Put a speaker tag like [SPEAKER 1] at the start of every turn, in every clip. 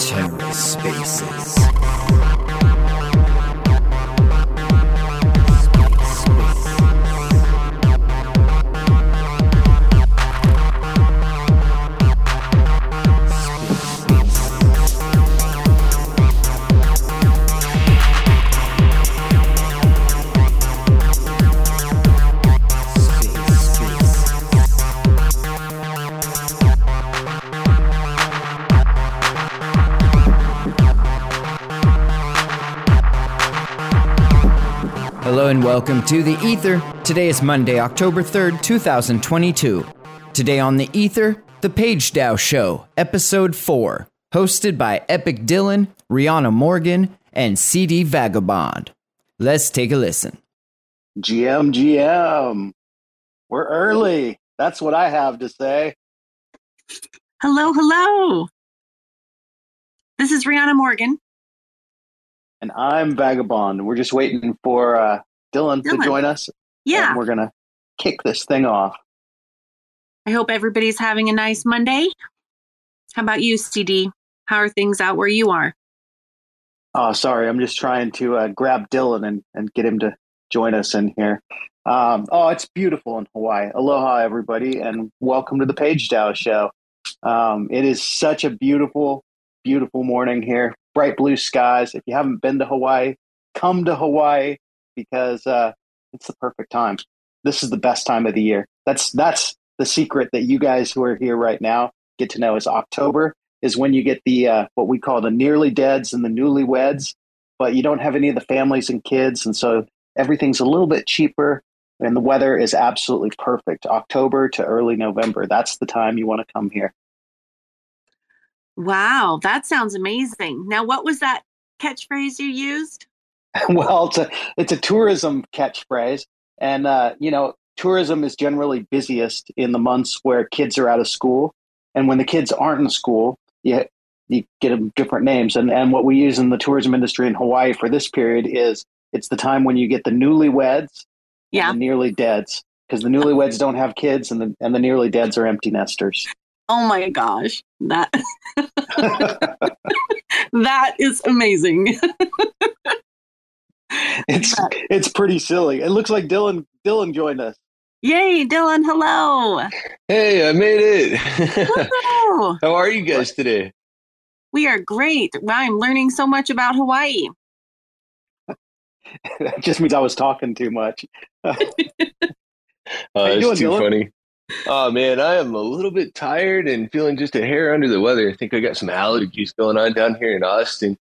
[SPEAKER 1] TerraSpaces. And welcome to the Ether. Today is Monday, October 3rd, 2022. Today on the Ether, The PageDAO Show, Episode 4, hosted by Epic Dylan, Rionna Morgan, and CD Vagabond. Let's take a listen.
[SPEAKER 2] GM, GM. We're early. That's what I have to say.
[SPEAKER 3] Hello, hello. This is Rionna Morgan.
[SPEAKER 2] And I'm Vagabond. We're just waiting for uh, Dylan,
[SPEAKER 3] Dylan.
[SPEAKER 2] to join us.
[SPEAKER 3] Yeah,
[SPEAKER 2] we're going to kick this thing off.
[SPEAKER 3] I hope everybody's having a nice Monday. How about you, CD? How are things out where you are?
[SPEAKER 2] Oh, sorry. I'm just trying to uh, grab Dylan and, and get him to join us in here. Um, oh, it's beautiful in Hawaii. Aloha, everybody, and welcome to the Page Dow Show. Um, it is such a beautiful, beautiful morning here. Bright blue skies. If you haven't been to Hawaii, come to Hawaii because uh, it's the perfect time. This is the best time of the year. That's that's the secret that you guys who are here right now get to know. Is October is when you get the uh, what we call the nearly deads and the newlyweds, but you don't have any of the families and kids, and so everything's a little bit cheaper. And the weather is absolutely perfect. October to early November. That's the time you want to come here.
[SPEAKER 3] Wow, that sounds amazing. Now, what was that catchphrase you used?
[SPEAKER 2] well, it's a it's a tourism catchphrase, and uh, you know, tourism is generally busiest in the months where kids are out of school, and when the kids aren't in school, you you get them different names. And and what we use in the tourism industry in Hawaii for this period is it's the time when you get the newlyweds,
[SPEAKER 3] Yeah.
[SPEAKER 2] and the nearly deads, because the newlyweds don't have kids, and the and the nearly deads are empty nesters.
[SPEAKER 3] Oh my gosh, that that is amazing.
[SPEAKER 2] it's it's pretty silly. It looks like Dylan Dylan joined us.
[SPEAKER 3] Yay, Dylan! Hello.
[SPEAKER 4] Hey, I made it.
[SPEAKER 3] Hello.
[SPEAKER 4] How are you guys today?
[SPEAKER 3] We are great. I'm learning so much about Hawaii.
[SPEAKER 2] that just means I was talking too much.
[SPEAKER 4] Uh,
[SPEAKER 2] How
[SPEAKER 4] it's
[SPEAKER 2] doing,
[SPEAKER 4] too
[SPEAKER 2] Dylan?
[SPEAKER 4] funny. Oh man, I am a little bit tired and feeling just a hair under the weather. I think I got some allergies going on down here in Austin.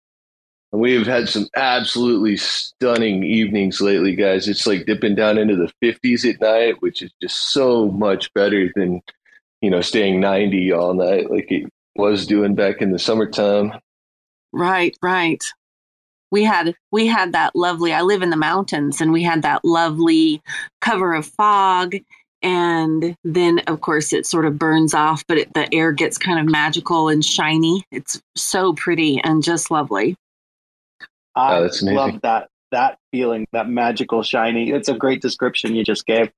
[SPEAKER 4] And we've had some absolutely stunning evenings lately, guys. It's like dipping down into the 50s at night, which is just so much better than, you know, staying 90 all night like it was doing back in the summertime.
[SPEAKER 3] Right, right. We had we had that lovely. I live in the mountains, and we had that lovely cover of fog, and then of course it sort of burns off, but it, the air gets kind of magical and shiny. It's so pretty and just lovely.
[SPEAKER 2] I
[SPEAKER 4] Oh, that's
[SPEAKER 2] love that that feeling, that magical shiny. It's a great description you just gave.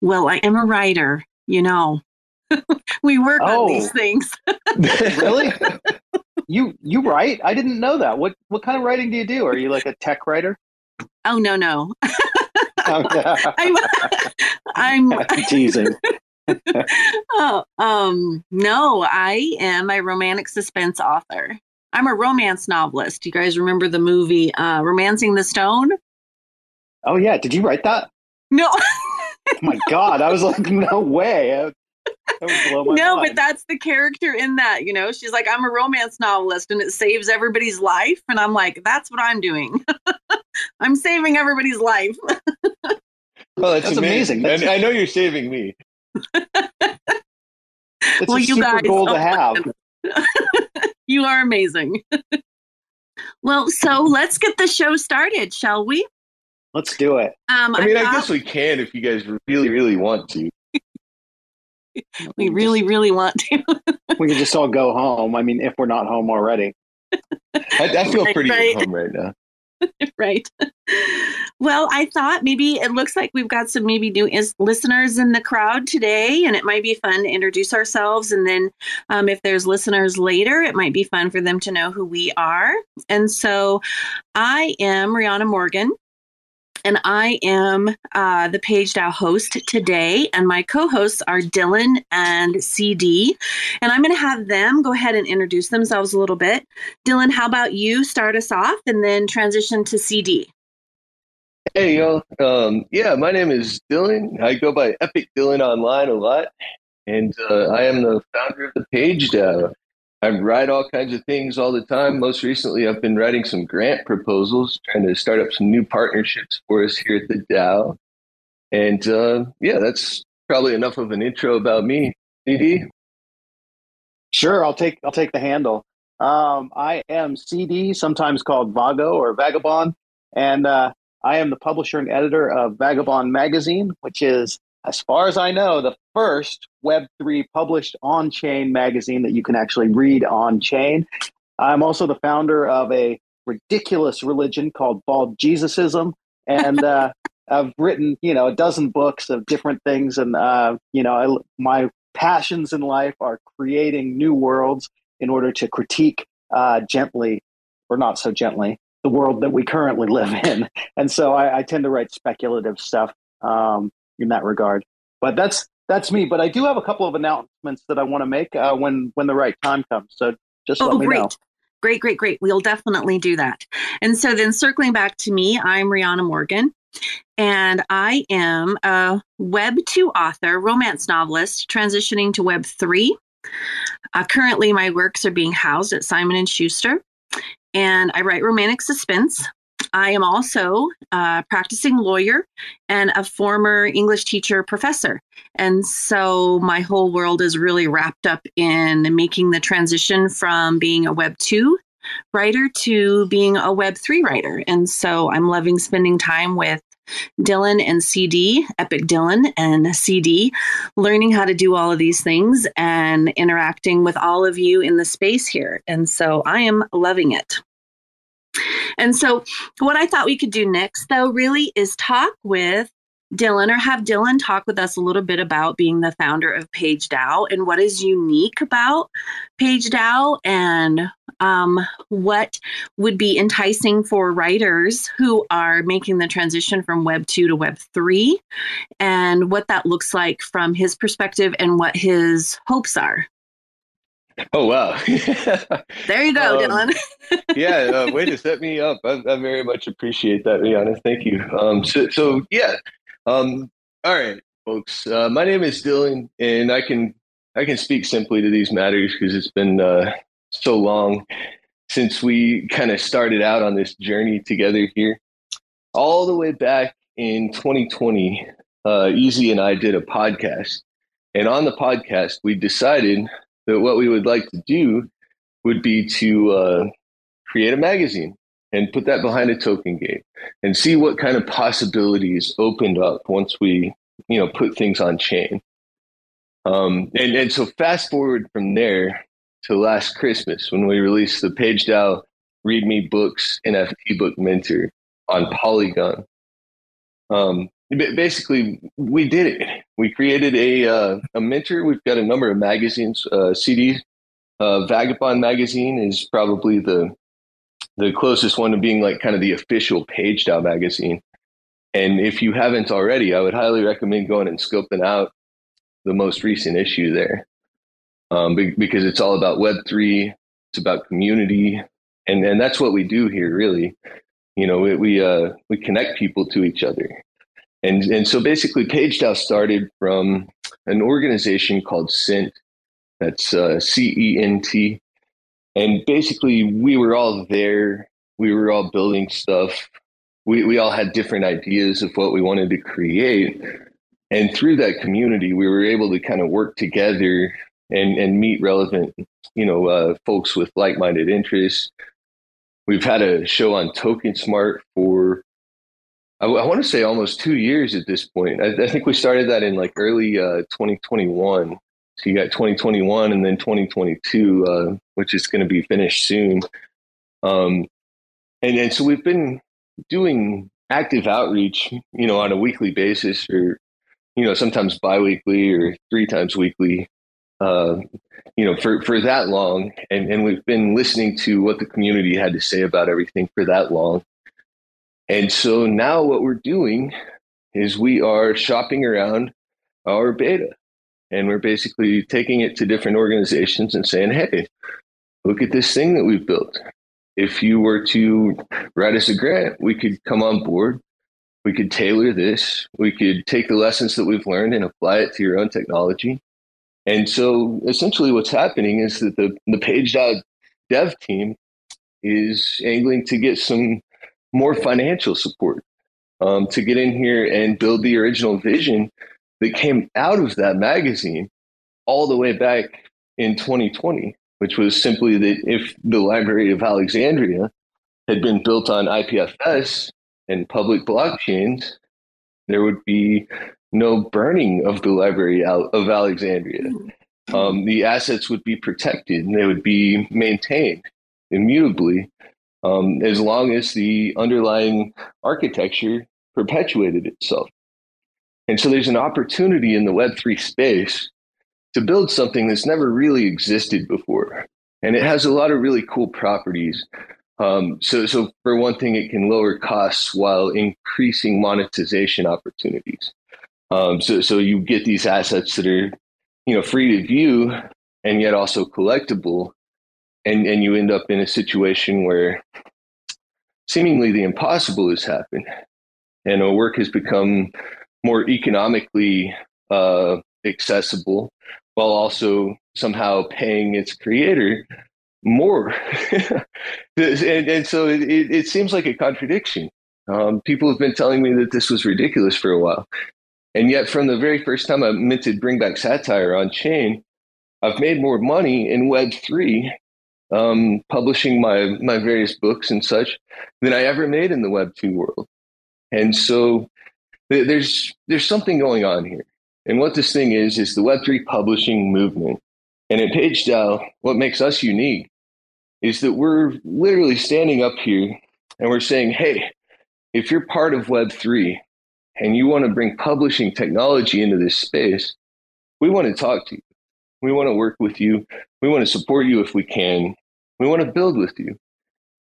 [SPEAKER 3] Well, I am a writer, you know. we work
[SPEAKER 2] Oh.
[SPEAKER 3] on these things.
[SPEAKER 2] Really? you you write? I didn't know that. What what kind of writing do you do? Are you like a tech writer?
[SPEAKER 3] Oh no, no.
[SPEAKER 2] Oh.
[SPEAKER 3] I'm I'm
[SPEAKER 2] I'm teasing.
[SPEAKER 3] oh, um, no, I am a romantic suspense author. I'm a romance novelist. You guys remember the movie uh, Romancing the Stone?
[SPEAKER 2] Oh yeah, did you write that?
[SPEAKER 3] No,
[SPEAKER 2] Oh my god, I was like, no way. That would blow my
[SPEAKER 3] no,
[SPEAKER 2] mind.
[SPEAKER 3] but that's the character in that. You know, she's like, I'm a romance novelist, and it saves everybody's life. And I'm like, that's what I'm doing. I'm saving everybody's life.
[SPEAKER 4] Oh, that's,
[SPEAKER 2] That's amazing.
[SPEAKER 4] amazing.
[SPEAKER 2] That's-
[SPEAKER 4] And I know you're saving me.
[SPEAKER 2] it's
[SPEAKER 3] well,
[SPEAKER 2] a
[SPEAKER 3] you
[SPEAKER 2] super
[SPEAKER 3] guys-
[SPEAKER 2] goal to
[SPEAKER 3] oh,
[SPEAKER 2] have.
[SPEAKER 3] you are amazing. well, so let's get the show started, shall we?
[SPEAKER 2] Let's do it.
[SPEAKER 3] Um,
[SPEAKER 4] I mean, I
[SPEAKER 3] thought-
[SPEAKER 4] guess we can if you guys really, really want to.
[SPEAKER 3] we really, really want to.
[SPEAKER 2] we can just all go home. I mean, if we're not home already.
[SPEAKER 4] I, I feel
[SPEAKER 3] Right,
[SPEAKER 4] pretty
[SPEAKER 3] right.
[SPEAKER 4] home right now.
[SPEAKER 3] right. Well, I thought maybe it looks like we've got some maybe new is- listeners in the crowd today, and it might be fun to introduce ourselves. And then um, if there's listeners later, it might be fun for them to know who we are. And so I am Rionna Morgan and I am uh, the Page DAO host today. And my co hosts are Dylan and CD. And I'm going to have them go ahead and introduce themselves a little bit. Dylan, how about you start us off and then transition to CD?
[SPEAKER 4] Hey, y'all. Um, yeah, my name is Dylan. I go by Epic Dylan online a lot. And uh, I am the founder of the Page DAO. I write all kinds of things all the time. Most recently, I've been writing some grant proposals, trying to start up some new partnerships for us here at the DAO. And uh, yeah, that's probably enough of an intro about me. CD.
[SPEAKER 2] Sure, I'll take I'll take the handle. Um, I am CD, sometimes called Vago or Vagabond, and uh, I am the publisher and editor of Vagabond Magazine, which is as far as I know, the first Web3 published on chain magazine that you can actually read on chain. I'm also the founder of a ridiculous religion called Bald Jesusism. And uh, I've written, you know, a dozen books of different things. And, uh, you know, I, my passions in life are creating new worlds in order to critique uh, gently or not so gently the world that we currently live in. And so I, I tend to write speculative stuff. Um, in that regard. But that's that's me. But I do have a couple of announcements that I want to make uh, when when the right time comes. So just
[SPEAKER 3] oh,
[SPEAKER 2] let me
[SPEAKER 3] great.
[SPEAKER 2] know.
[SPEAKER 3] Great, great, great. We'll definitely do that. And so then circling back to me, I'm Rionna Morgan. And I am a Web 2 author, romance novelist, transitioning to Web 3. Uh, currently, my works are being housed at Simon & Schuster. And I write romantic suspense. I am also a practicing lawyer and a former English teacher professor. And so my whole world is really wrapped up in making the transition from being a Web 2 writer to being a Web 3 writer. And so I'm loving spending time with Dylan and CD, Epic Dylan and CD, learning how to do all of these things and interacting with all of you in the space here. And so I am loving it. And so, what I thought we could do next, though, really is talk with Dylan or have Dylan talk with us a little bit about being the founder of Page DAO and what is unique about Page DAO and um, what would be enticing for writers who are making the transition from Web 2 to Web 3 and what that looks like from his perspective and what his hopes are.
[SPEAKER 4] Oh wow!
[SPEAKER 3] there you go, um, Dylan.
[SPEAKER 4] yeah, uh, way to set me up. I, I, very much appreciate that, Rionna. Thank you. Um, so, so yeah. Um, all right, folks. Uh, my name is Dylan, and I can I can speak simply to these matters because it's been uh, so long since we kind of started out on this journey together here. All the way back in 2020, uh, Easy and I did a podcast, and on the podcast, we decided that what we would like to do would be to uh, create a magazine and put that behind a token gate and see what kind of possibilities opened up once we you know put things on chain. Um, and, and so fast forward from there to last christmas when we released the PageDAO read me books nft book minter on polygon. Um, basically we did it we created a uh, a minter. We've got a number of magazines. Uh, cds uh, vagabond magazine is probably the the closest one to being like kind of the official page DAO magazine. And if you haven't already i would highly recommend going and scoping out the most recent issue there. Um, because it's all about web3 it's about community and and that's what we do here really. You know we we, uh, we connect people to each other and and so basically, PageDAO started from an organization called Cent. That's uh, C E N T. And basically, we were all there. We were all building stuff. We we all had different ideas of what we wanted to create. And through that community, we were able to kind of work together and and meet relevant, you know, uh, folks with like minded interests. We've had a show on Token Smart for I, I want to say almost two years at this point. I, I think we started that in like early uh, 2021. So you got 2021 and then 2022, uh, which is going to be finished soon. Um, and, and so we've been doing active outreach, you know, on a weekly basis or, you know, sometimes biweekly or three times weekly, uh, you know, for, for that long. And, and we've been listening to what the community had to say about everything for that long. And so now what we're doing is we are shopping around our beta and we're basically taking it to different organizations and saying, hey, look at this thing that we've built. If you were to write us a grant, we could come on board. We could tailor this. We could take the lessons that we've learned and apply it to your own technology. And so essentially what's happening is that the, the page dev team is angling to get some more financial support um, to get in here and build the original vision that came out of that magazine all the way back in 2020, which was simply that if the Library of Alexandria had been built on IPFS and public blockchains, there would be no burning of the Library of Alexandria. Mm-hmm. Um, the assets would be protected and they would be maintained immutably um, as long as the underlying architecture perpetuated itself. And so there's an opportunity in the Web3 space to build something that's never really existed before. And it has a lot of really cool properties. Um, so, so for one thing, it can lower costs while increasing monetization opportunities. Um, so, so you get these assets that are, you know, free to view and yet also collectible, and and you end up in a situation where seemingly the impossible has happened, and a work has become more economically uh, accessible while also somehow paying its creator more. and, and, so it, it, seems like a contradiction. Um, people have been telling me that this was ridiculous for a while. And yet, from the very first time I minted Bring Back Satire on chain, I've made more money in Web3 um, publishing my, my various books and such than I ever made in the Web2 world. And so there's there's something going on here. And what this thing is is the Web3 publishing movement. And at PageDAO, what makes us unique is that we're literally standing up here and we're saying, hey, if you're part of Web3 and you want to bring publishing technology into this space, we want to talk to you. We want to work with you. We want to support you if we can. We want to build with you.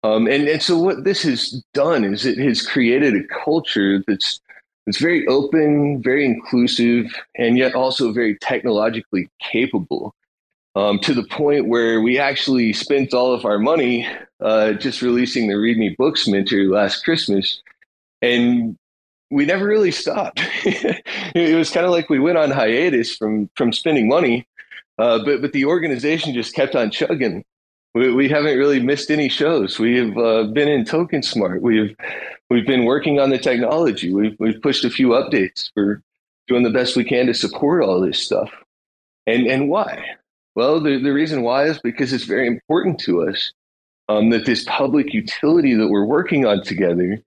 [SPEAKER 4] Um, and, and so what this has done is it has created a culture that's it's very open, very inclusive, and yet also very technologically capable. Um, to the point where we actually spent all of our money uh, just releasing the Read Me Books Minter last Christmas, and we never really stopped. it was kind of like we went on hiatus from from spending money, uh, but but the organization just kept on chugging. We, we haven't really missed any shows. We've uh, been in Token Smart. We've we've been working on the technology. We've we've pushed a few updates. We're doing the best we can to support all this stuff. And and why? Well, the, the reason why is because it's very important to us um, that this public utility that we're working on together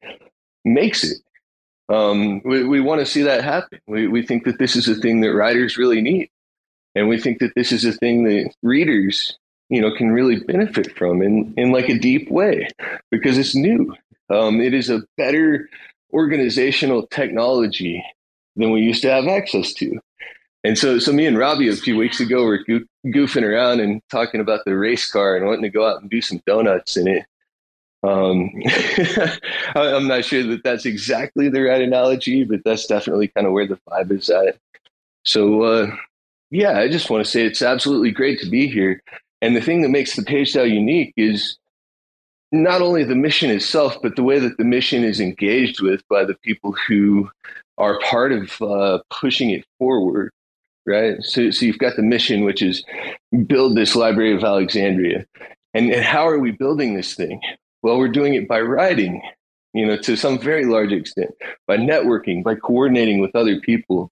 [SPEAKER 4] makes it. Um, we we want to see that happen. We, we think that this is a thing that writers really need. And we think that this is a thing that readers, you know, can really benefit from in, in like a deep way because it's new. Um, it is a better organizational technology than we used to have access to. And so, so me and Robbie a few weeks ago were go- goofing around and talking about the race car and wanting to go out and do some donuts in it. Um, I'm not sure that that's exactly the right analogy, but that's definitely kind of where the vibe is at. So, uh, yeah, I just want to say it's absolutely great to be here. And the thing that makes the page style unique is not only the mission itself, but the way that the mission is engaged with by the people who are part of uh, pushing it forward, right? So, so you've got the mission, which is build this Library of Alexandria. And, and how are we building this thing? Well, we're doing it by writing, you know, to some very large extent, by networking, by coordinating with other people,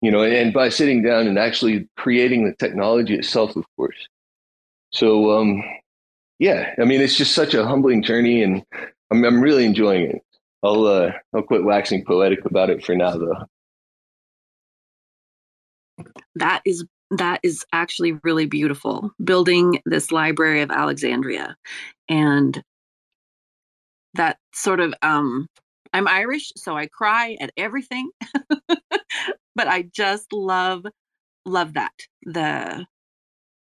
[SPEAKER 4] you know, and by sitting down and actually creating the technology itself, of course. So, um, yeah, I mean, it's just such a humbling journey, and I'm, I'm really enjoying it. I'll uh, I'll quit waxing poetic about it for now, though.
[SPEAKER 3] That is that is actually really beautiful. Building this Library of Alexandria, and that sort of um I'm Irish, so I cry at everything. but I just love love that the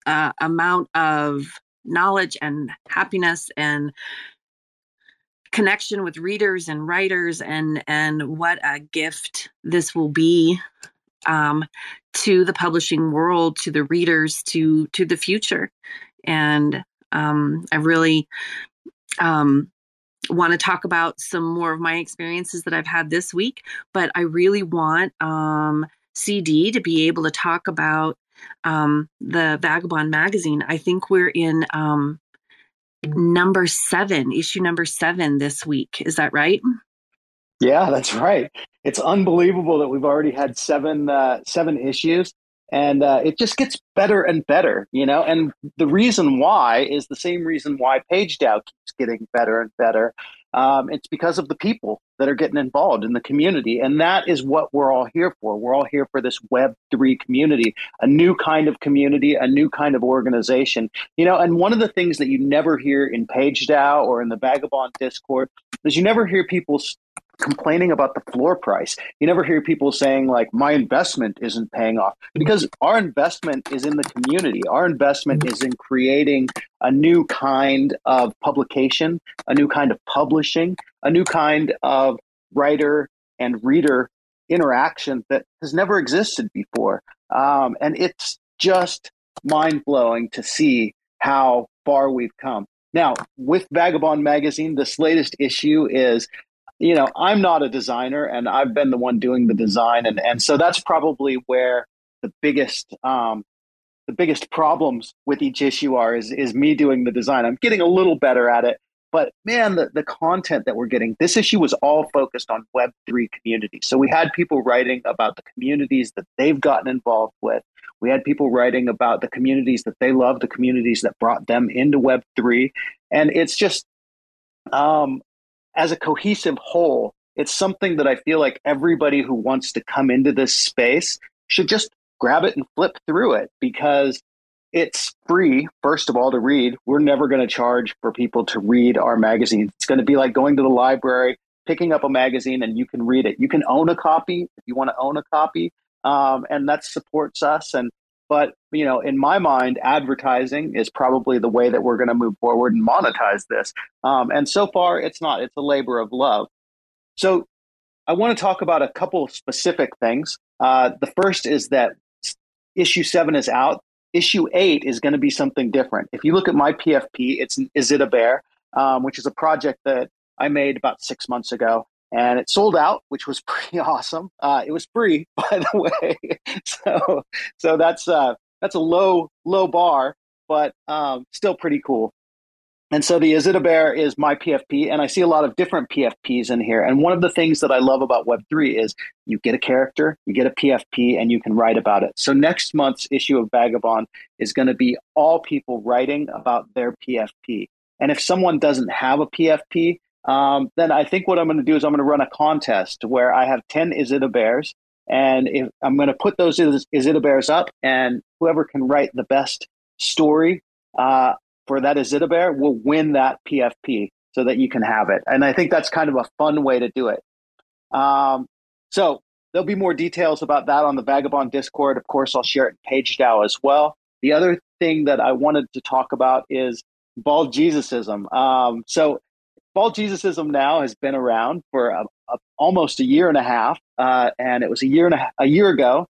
[SPEAKER 3] uh, amount of knowledge and happiness and connection with readers and writers and and what a gift this will be um, to the publishing world to the readers to to the future. And um, i really um, want to talk about some more of my experiences that i've had this week but i really want um, cd to be able to talk about um, the vagabond magazine i think we're in um, number seven, issue number seven this week. Is that right?
[SPEAKER 2] Yeah, that's right. It's unbelievable that we've already had seven uh, seven issues, and uh, it just gets better and better, you know. And the reason why is the same reason why PageDAO keeps getting better and better. Um, it's because of the people that are getting involved in the community. And that is what we're all here for. We're all here for this Web3 community, a new kind of community, a new kind of organization. You know, and one of the things that you never hear in PageDAO or in the Vagabond Discord is you never hear people complaining about the floor price. You never hear people saying like my investment isn't paying off because our investment is in the community. Our investment is in creating a new kind of publication, a new kind of publishing, a new kind of writer and reader interaction that has never existed before. Um, and it's just mind blowing to see how far we've come. Now, with Vagabond Magazine, this latest issue is you know, I'm not a designer and I've been the one doing the design. And, and so that's probably where the biggest, um, the biggest problems with each issue are is, is me doing the design. I'm getting a little better at it, but man, the, the content that we're getting, this issue was all focused on Web3 communities. So we had people writing about the communities that they've gotten involved with. We had people writing about the communities that they love, the communities that brought them into Web3. And it's just, um, as a cohesive whole, it's something that I feel like everybody who wants to come into this space should just grab it and flip through it because it's free, first of all, to read. We're never going to charge for people to read our magazine. It's going to be like going to the library, picking up a magazine, and you can read it. You can own a copy if you want to own a copy, um, and that supports us. And but you know, in my mind, advertising is probably the way that we're going to move forward and monetize this. Um, and so far, it's not. It's a labor of love. So, I want to talk about a couple specific things. Uh, the first is that issue seven is out. Issue eight is going to be something different. If you look at my PFP, it's Is It a Bear, um, which is a project that I made about six months ago and it sold out, which was pretty awesome. Uh, it was free, by the way, so so that's uh, that's a low low bar, but um, still pretty cool. And so the Is It a Bear is my PFP, and I see a lot of different PFPs in here. And one of the things that I love about Web3 is you get a character, you get a PFP, and you can write about it. So next month's issue of Vagabond is going to be all people writing about their PFP. And if someone doesn't have a PFP, um, then I think what I'm going to do is I'm going to run a contest where I have 10 Is It a Bears. And if I'm going to put those Is, Is It a Bears up, and whoever can write the best story uh, for that a Bear will win that PFP so that you can have it. And I think that's kind of a fun way to do it. Um, so there'll be more details about that on the Vagabond Discord. Of course, I'll share it in PageDAO as well. The other thing that I wanted to talk about is bald Jesusism. Um, so Bald Jesusism now has been around for a, a, almost a year and a half, uh, and it was a year and a, a year ago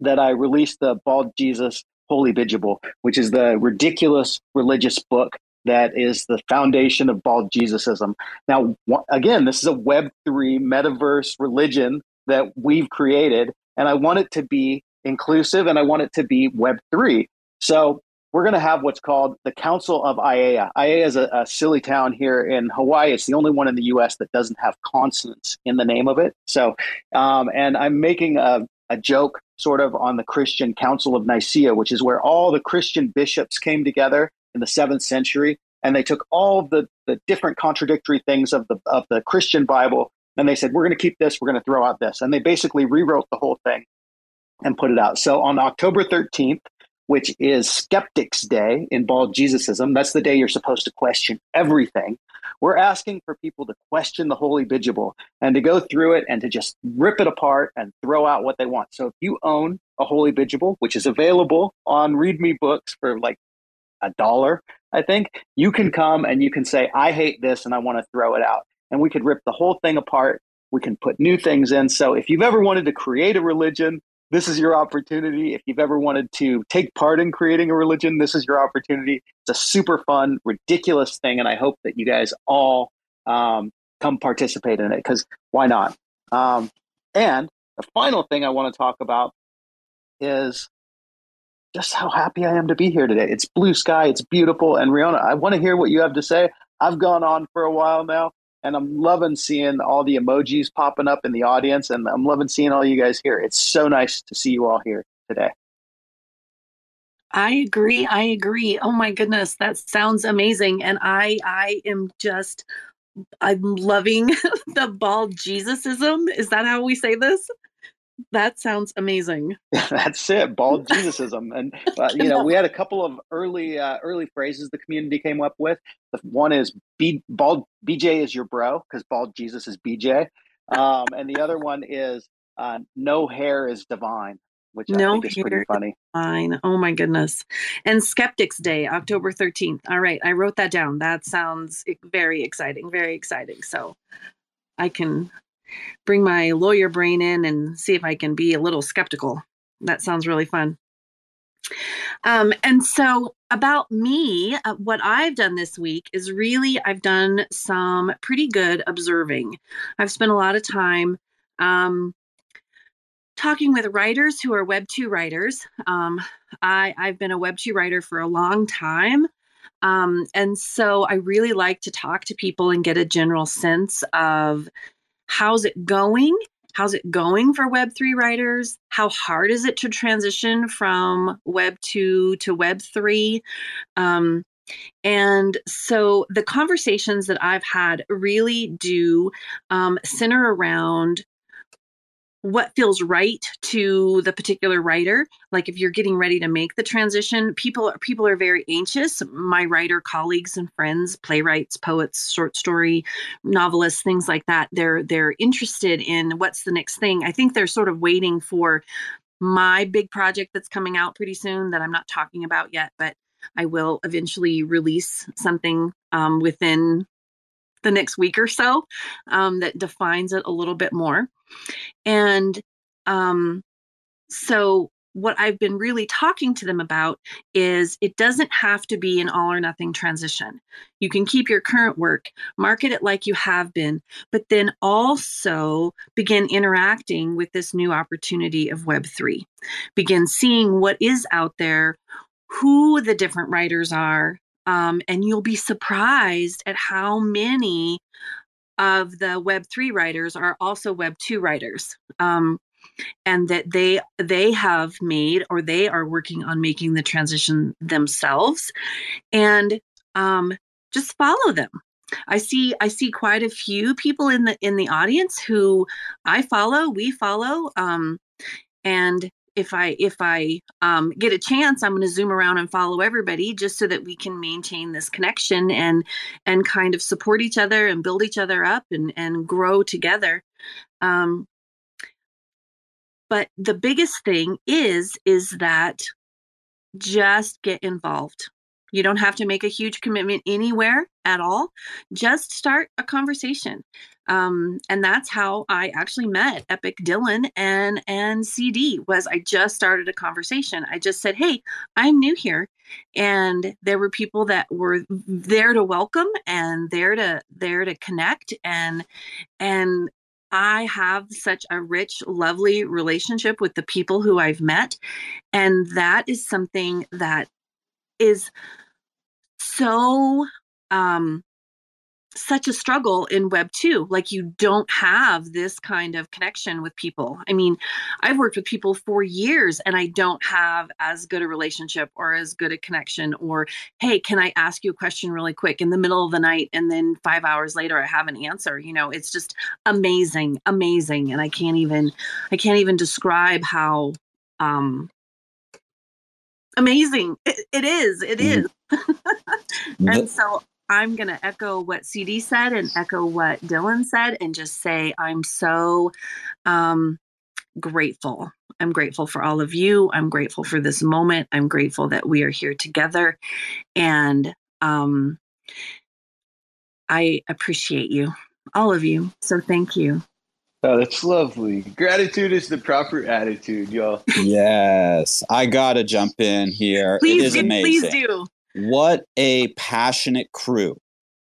[SPEAKER 2] that I released the Bald Jesus Holy Bigible, which is the ridiculous religious book that is the foundation of Bald Jesusism. Now, again, this is a Web three metaverse religion that we've created, and I want it to be inclusive, and I want it to be Web three. So we're going to have what's called the Council of Aiea. Aiea is a, a, silly town here in Hawaii. It's the only one in the U.S. that doesn't have consonants in the name of it. So, um, and I'm making a, a joke sort of on the Christian Council of Nicaea, which is where all the Christian bishops came together in the seventh century, and they took all the the different contradictory things of the of the Christian Bible, and they said, "We're going to keep this. We're going to throw out this," and they basically rewrote the whole thing and put it out. So on October 13th which is Skeptics Day in Bald Jesusism. That's the day you're supposed to question everything. We're asking for people to question the Holy Bigible and to go through it and to just rip it apart and throw out what they want. So if you own a Holy Bigible, which is available on Read Me Books for like a dollar, I think, you can come and you can say, I hate this and I want to throw it out. And we could rip the whole thing apart. We can put new things in. So if you've ever wanted to create a religion, this is your opportunity. If you've ever wanted to take part in creating a religion, this is your opportunity. It's a super fun, ridiculous thing. And I hope that you guys all um, come participate in it because why not? Um, and the final thing I want to talk about is just how happy I am to be here today. It's blue sky, it's beautiful. And Rionna, I want to hear what you have to say. I've gone on for a while now, and I'm loving seeing all the emojis popping up in the audience, and I'm loving seeing all you guys here. It's so nice to see you all here today.
[SPEAKER 3] I agree. I agree. Oh my goodness, that sounds amazing. And I I am just I'm loving the bald Jesusism. Is that how we say this? That sounds amazing.
[SPEAKER 2] That's it, bald Jesusism, and uh, you know we had a couple of early uh, early phrases the community came up with. The one is "B bald BJ is your bro" because bald Jesus is BJ, um, and the other one is uh, "No hair is divine." which no I think is pretty funny.
[SPEAKER 3] Fine. Oh my goodness. And Skeptics Day, October 13th. All right. I wrote that down. That sounds very exciting. Very exciting. So I can bring my lawyer brain in and see if I can be a little skeptical. That sounds really fun. Um, and so, about me, uh, what I've done this week is really I've done some pretty good observing. I've spent a lot of time um, talking with writers who are Web 2 writers. Um, I, I've been a Web 2 writer for a long time. Um, and so I really like to talk to people and get a general sense of how's it going? How's it going for Web3 writers? How hard is it to transition from Web 2 to Web 3? Um, and so the conversations that I've had really do um, center around what feels right to the particular writer. Like if you're getting ready to make the transition people people are very anxious. My writer colleagues and friends playwrights poets short story novelists things like that they're they're interested in what's the next thing. I think they're sort of waiting for my big project that's coming out pretty soon that i'm not talking about yet but i will eventually release something um, within the next week or so um, that defines it a little bit more and um, so, what I've been really talking to them about is it doesn't have to be an all or nothing transition. You can keep your current work, market it like you have been, but then also begin interacting with this new opportunity of Web3. Begin seeing what is out there, who the different writers are, um, and you'll be surprised at how many of the web 3 writers are also web 2 writers um, and that they they have made or they are working on making the transition themselves. And um, just follow them. I see i see quite a few people in the in the audience who i follow we follow um, and if I if I um, get a chance, I'm going to zoom around and follow everybody just so that we can maintain this connection and and kind of support each other and build each other up and and grow together. Um, but the biggest thing is is that just get involved. You don't have to make a huge commitment anywhere at all. Just start a conversation. Um, and that's how I actually met Epic Dylan and and CD was I just started a conversation. I just said, "Hey, I'm new here." And there were people that were there to welcome and there to there to connect and and I have such a rich, lovely relationship with the people who I've met. And that is something that is so um such a struggle in web 2 like you don't have this kind of connection with people. I mean i've worked with people for years and i don't have as good a relationship or as good a connection or hey can i ask you a question really quick in the middle of the night and then 5 hours later i have an answer? You know it's just amazing amazing. And i can't even i can't even describe how um amazing. It, it is. It mm-hmm. is. and so I'm going to echo what CD said and echo what Dylan said and just say I'm so um, grateful. I'm grateful for all of you. I'm grateful for this moment. I'm grateful that we are here together. And um, I appreciate you, all of you. So thank you.
[SPEAKER 4] Oh, that's lovely. Gratitude is the proper attitude, y'all.
[SPEAKER 5] yes. I got to jump in here.
[SPEAKER 3] Please
[SPEAKER 5] it is amazing.
[SPEAKER 3] Please do.
[SPEAKER 5] What a passionate crew.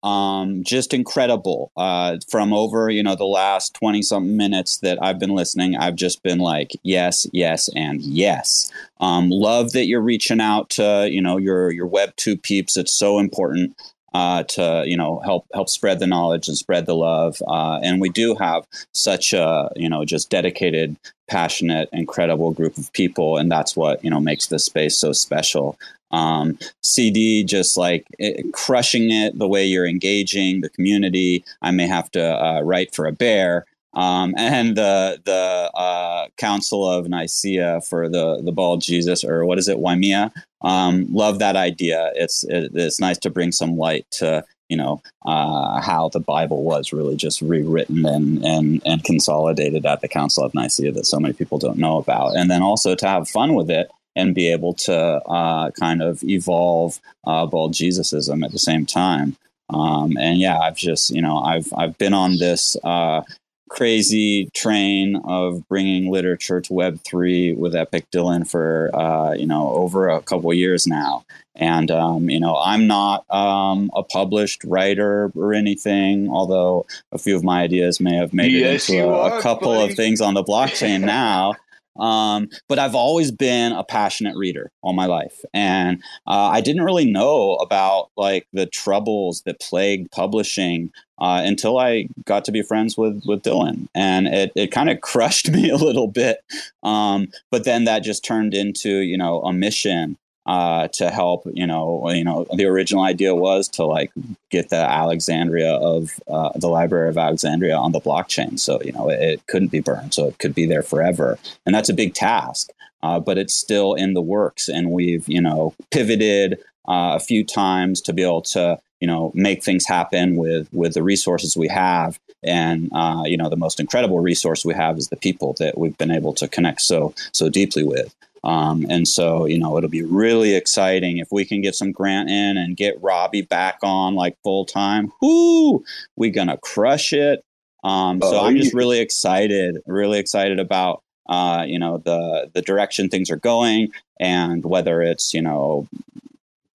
[SPEAKER 5] Um, just incredible. Uh, from over, you know, the last 20 something minutes that I've been listening, I've just been like, yes, yes, and yes. Um, love that you're reaching out to, you know, your, your web two peeps. It's so important uh, to you know help help spread the knowledge and spread the love. Uh, and we do have such a you know just dedicated, passionate, incredible group of people, and that's what you know makes this space so special. Um, CD just like it, crushing it the way you're engaging the community. I may have to uh, write for a bear. Um, and the the uh, Council of Nicaea for the the bald Jesus, or what is it, Waimea? Um, love that idea. It's it, it's nice to bring some light to you know uh, how the Bible was really just rewritten and and and consolidated at the Council of Nicaea that so many people don't know about, and then also to have fun with it and be able to uh, kind of evolve uh, bald Jesusism at the same time. Um, and yeah, I've just you know I've I've been on this uh, crazy train of bringing literature to Web3 with Epic Dylan for, uh, you know, over a couple years now. And, um, you know, I'm not um, a published writer or anything, although a few of my ideas may have made yes, it into a, a couple buddy. of things on the blockchain now. Um, but I've always been a passionate reader all my life, and uh, I didn't really know about like the troubles that plagued publishing uh, until I got to be friends with with Dylan, and it it kind of crushed me a little bit. Um, but then that just turned into you know a mission uh, to help. You know, you know, the original idea was to like get the Alexandria of uh, the Library of Alexandria on the blockchain, so you know it, it, couldn't be burned, so it could be there forever, and that's a big task. Uh, but it's still in the works, and we've you know pivoted uh, a few times to be able to you know make things happen with with the resources we have. And uh, you know the most incredible resource we have is the people that we've been able to connect so so deeply with um, and so, you know, it'll be really exciting if we can get some grant in and get Robbie back on like full time. Whoo, we gonna crush it. Um, so oh, I'm just really excited, really excited about uh, you know the the direction things are going, and whether it's you know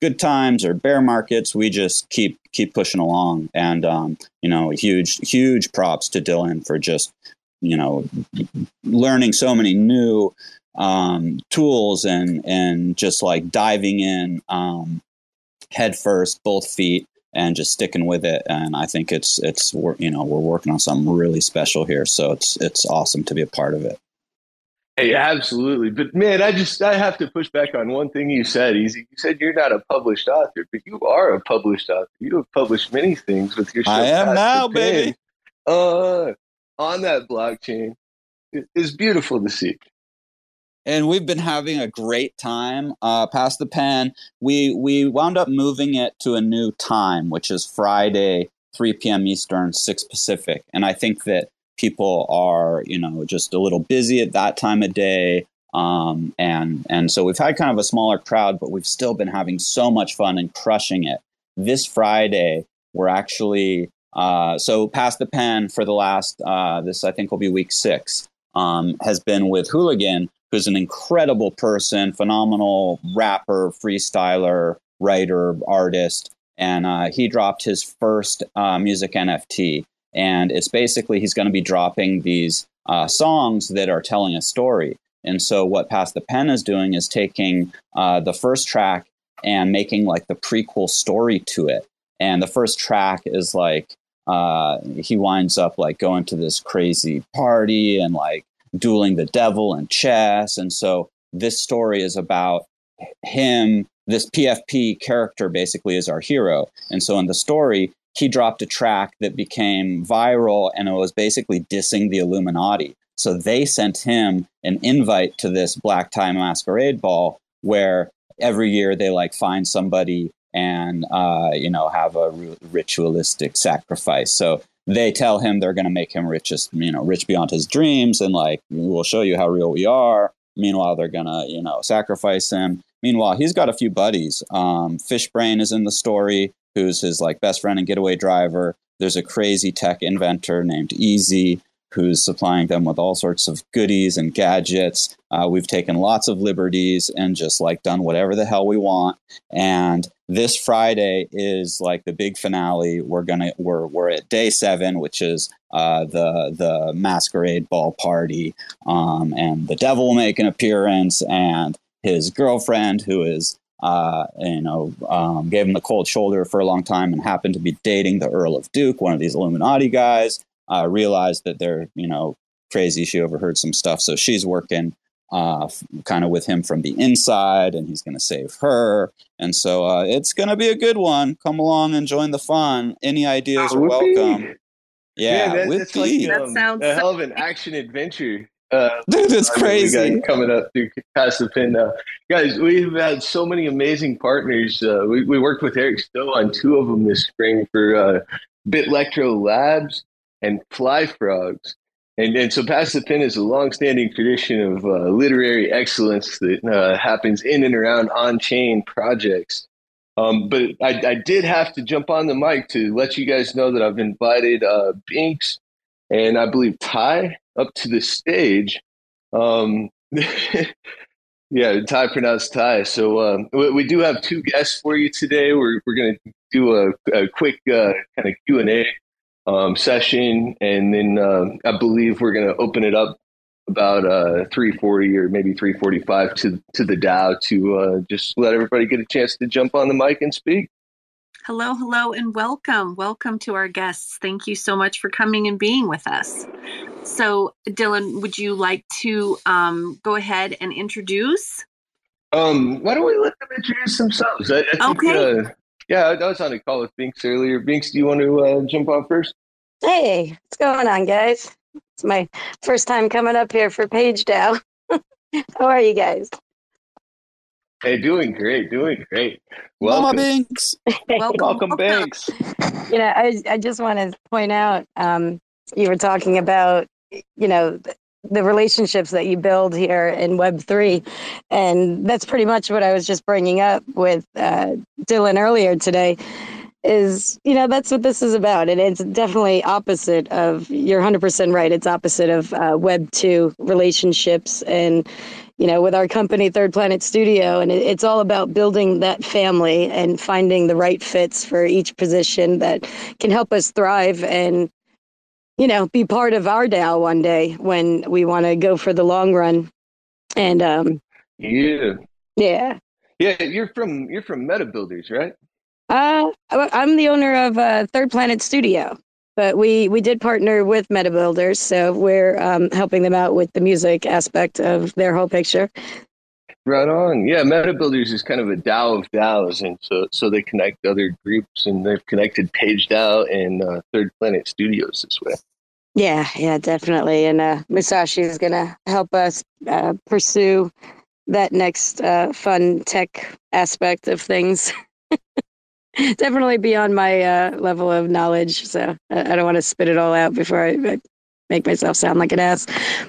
[SPEAKER 5] good times or bear markets, we just keep keep pushing along. And um, you know, huge huge props to Dylan for just you know learning so many new um, tools and and just like diving in um, head first, both feet, and just sticking with it. And I think it's it's you know we're working on something really special here, so it's it's awesome to be a part of it.
[SPEAKER 4] Hey, absolutely. But man, I just I have to push back on one thing you said. Easy, you said you're not a published author, but you are a published author. You have published many things with your.
[SPEAKER 5] I am now, baby.
[SPEAKER 4] Uh, on that blockchain, it is beautiful to see
[SPEAKER 5] and we've been having a great time. Uh, Pass the Pen, we we wound up moving it to a new time, which is Friday, 3 p.m. Eastern, 6 Pacific, and I think that people are you know just a little busy at that time of day. Um, and and so we've had kind of a smaller crowd, but we've still been having so much fun and crushing it. This Friday, we're actually uh, so Pass the Pen for the last uh, this I think will be week six um, has been with Hooligan, who's an incredible person, phenomenal rapper, freestyler, writer, artist. And uh, he dropped his first uh, music NFT. And it's basically he's going to be dropping these uh, songs that are telling a story. And so, what Pass the Pen is doing is taking uh, the first track and making like the prequel story to it. And the first track is like, uh, he winds up like going to this crazy party and like dueling the devil and chess. And so this story is about him. This PFP character basically is our hero. And so in the story, he dropped a track that became viral and it was basically dissing the Illuminati. So they sent him an invite to this black tie masquerade ball where every year they like find somebody and uh, you know have a ritualistic sacrifice. So they tell him they're going to make him rich richest, you know, rich beyond his dreams, and like we'll show you how real we are. Meanwhile, they're gonna, you know, sacrifice him. Meanwhile, he's got a few buddies. Um, Fishbrain is in the story, who's his like best friend and getaway driver. There's a crazy tech inventor named Easy who's supplying them with all sorts of goodies and gadgets. Uh, we've taken lots of liberties and just like done whatever the hell we want. And this Friday is like the big finale. We're gonna we're we're at day seven, which is uh, the the masquerade ball party, um, and the devil will make an appearance, and his girlfriend, who is uh, you know, um, gave him the cold shoulder for a long time and happened to be dating the Earl of Duke, one of these Illuminati guys uh, realized that they're you know crazy. She overheard some stuff, so she's working uh, f- kind of with him from the inside, and he's going to save her. And so uh, it's going to be a good one. Come along and join the fun. Any ideas
[SPEAKER 4] oh,
[SPEAKER 5] are welcome. Yeah,
[SPEAKER 4] Man, that, that's like um, that sounds a hell of an action adventure. Uh,
[SPEAKER 5] Dude, that's crazy.
[SPEAKER 4] coming up through Pass the Pen now, guys. We've had so many amazing partners. Uh, we we worked with Eric Stowe on two of them this spring for uh, Bitlectro Labs and fly frogs. And, and so Pass the Pen is a long-standing tradition of uh, literary excellence that uh, happens in and around on-chain projects. Um, but I, I, did have to jump on the mic to let you guys know that I've invited uh, Binx and I believe Ti up to the stage. Um, yeah, Ti pronounced Ty. So um, we, we, do have two guests for you today. We're, we're going to do a, a quick uh, kind of Q&A um, session, and then uh, I believe we're going to open it up about uh, 340 or maybe 345 to to the DAO to uh, just let everybody get a chance to jump on the mic and speak.
[SPEAKER 3] Hello, hello, and welcome. Welcome to our guests. Thank you so much for coming and being with us. So, Dylan, would you like to um, go ahead and introduce?
[SPEAKER 4] Um, why don't we let them introduce themselves? I, I think,
[SPEAKER 3] okay.
[SPEAKER 4] Uh, yeah, I was on a call with Binx earlier. Binx, do you want to uh, jump on first?
[SPEAKER 6] Hey, what's going on, guys? It's my first time coming up here for PageDAO. How are you guys?
[SPEAKER 4] Hey, doing great, doing great.
[SPEAKER 5] Welcome, Binx.
[SPEAKER 2] welcome, welcome, Binx.
[SPEAKER 6] You know, I I just want to point out, um, you were talking about, you know, the relationships that you build here in Web3. And that's pretty much what I was just bringing up with uh, Dylan earlier today. Is, you know, that's what this is about. And it's definitely opposite of, you're 100% right. It's opposite of uh, Web 2 relationships. And, you know, with our company, Third Planet Studio, and it's all about building that family and finding the right fits for each position that can help us thrive and you know, be part of our DAO one day when we want to go for the long run. And um,
[SPEAKER 4] yeah,
[SPEAKER 6] yeah,
[SPEAKER 4] yeah. You're from you're from Meta Builders, right?
[SPEAKER 6] Uh, I'm the owner of uh, Third Planet Studio, but we we did partner with Meta Builders, so we're um, helping them out with the music aspect of their whole picture.
[SPEAKER 4] Right on. Yeah, Meta Builders is kind of a DAO of DAOs, and so so they connect other groups, and they've connected Page DAO and uh, Third Planet Studios this way.
[SPEAKER 6] Yeah, yeah, definitely. And uh, Musashi is going to help us uh, pursue that next uh, fun tech aspect of things. definitely beyond my uh, level of knowledge, so I, I don't want to spit it all out before I, I, make myself sound like an ass.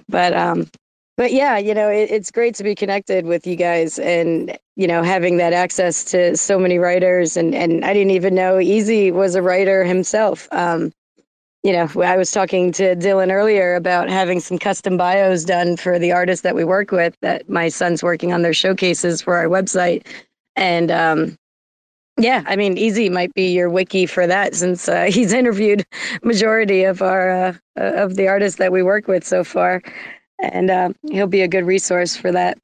[SPEAKER 6] But um, but yeah, you know, it, it's great to be connected with you guys and, you know, having that access to so many writers. And, and I didn't even know Easy was a writer himself. Um, you know, I was talking to Dylan earlier about having some custom bios done for the artists that we work with that my son's working on their showcases for our website. And, um, yeah, I mean, Easy might be your wiki for that since uh, he's interviewed majority of our uh, of the artists that we work with so far and uh, he'll be a good resource for that.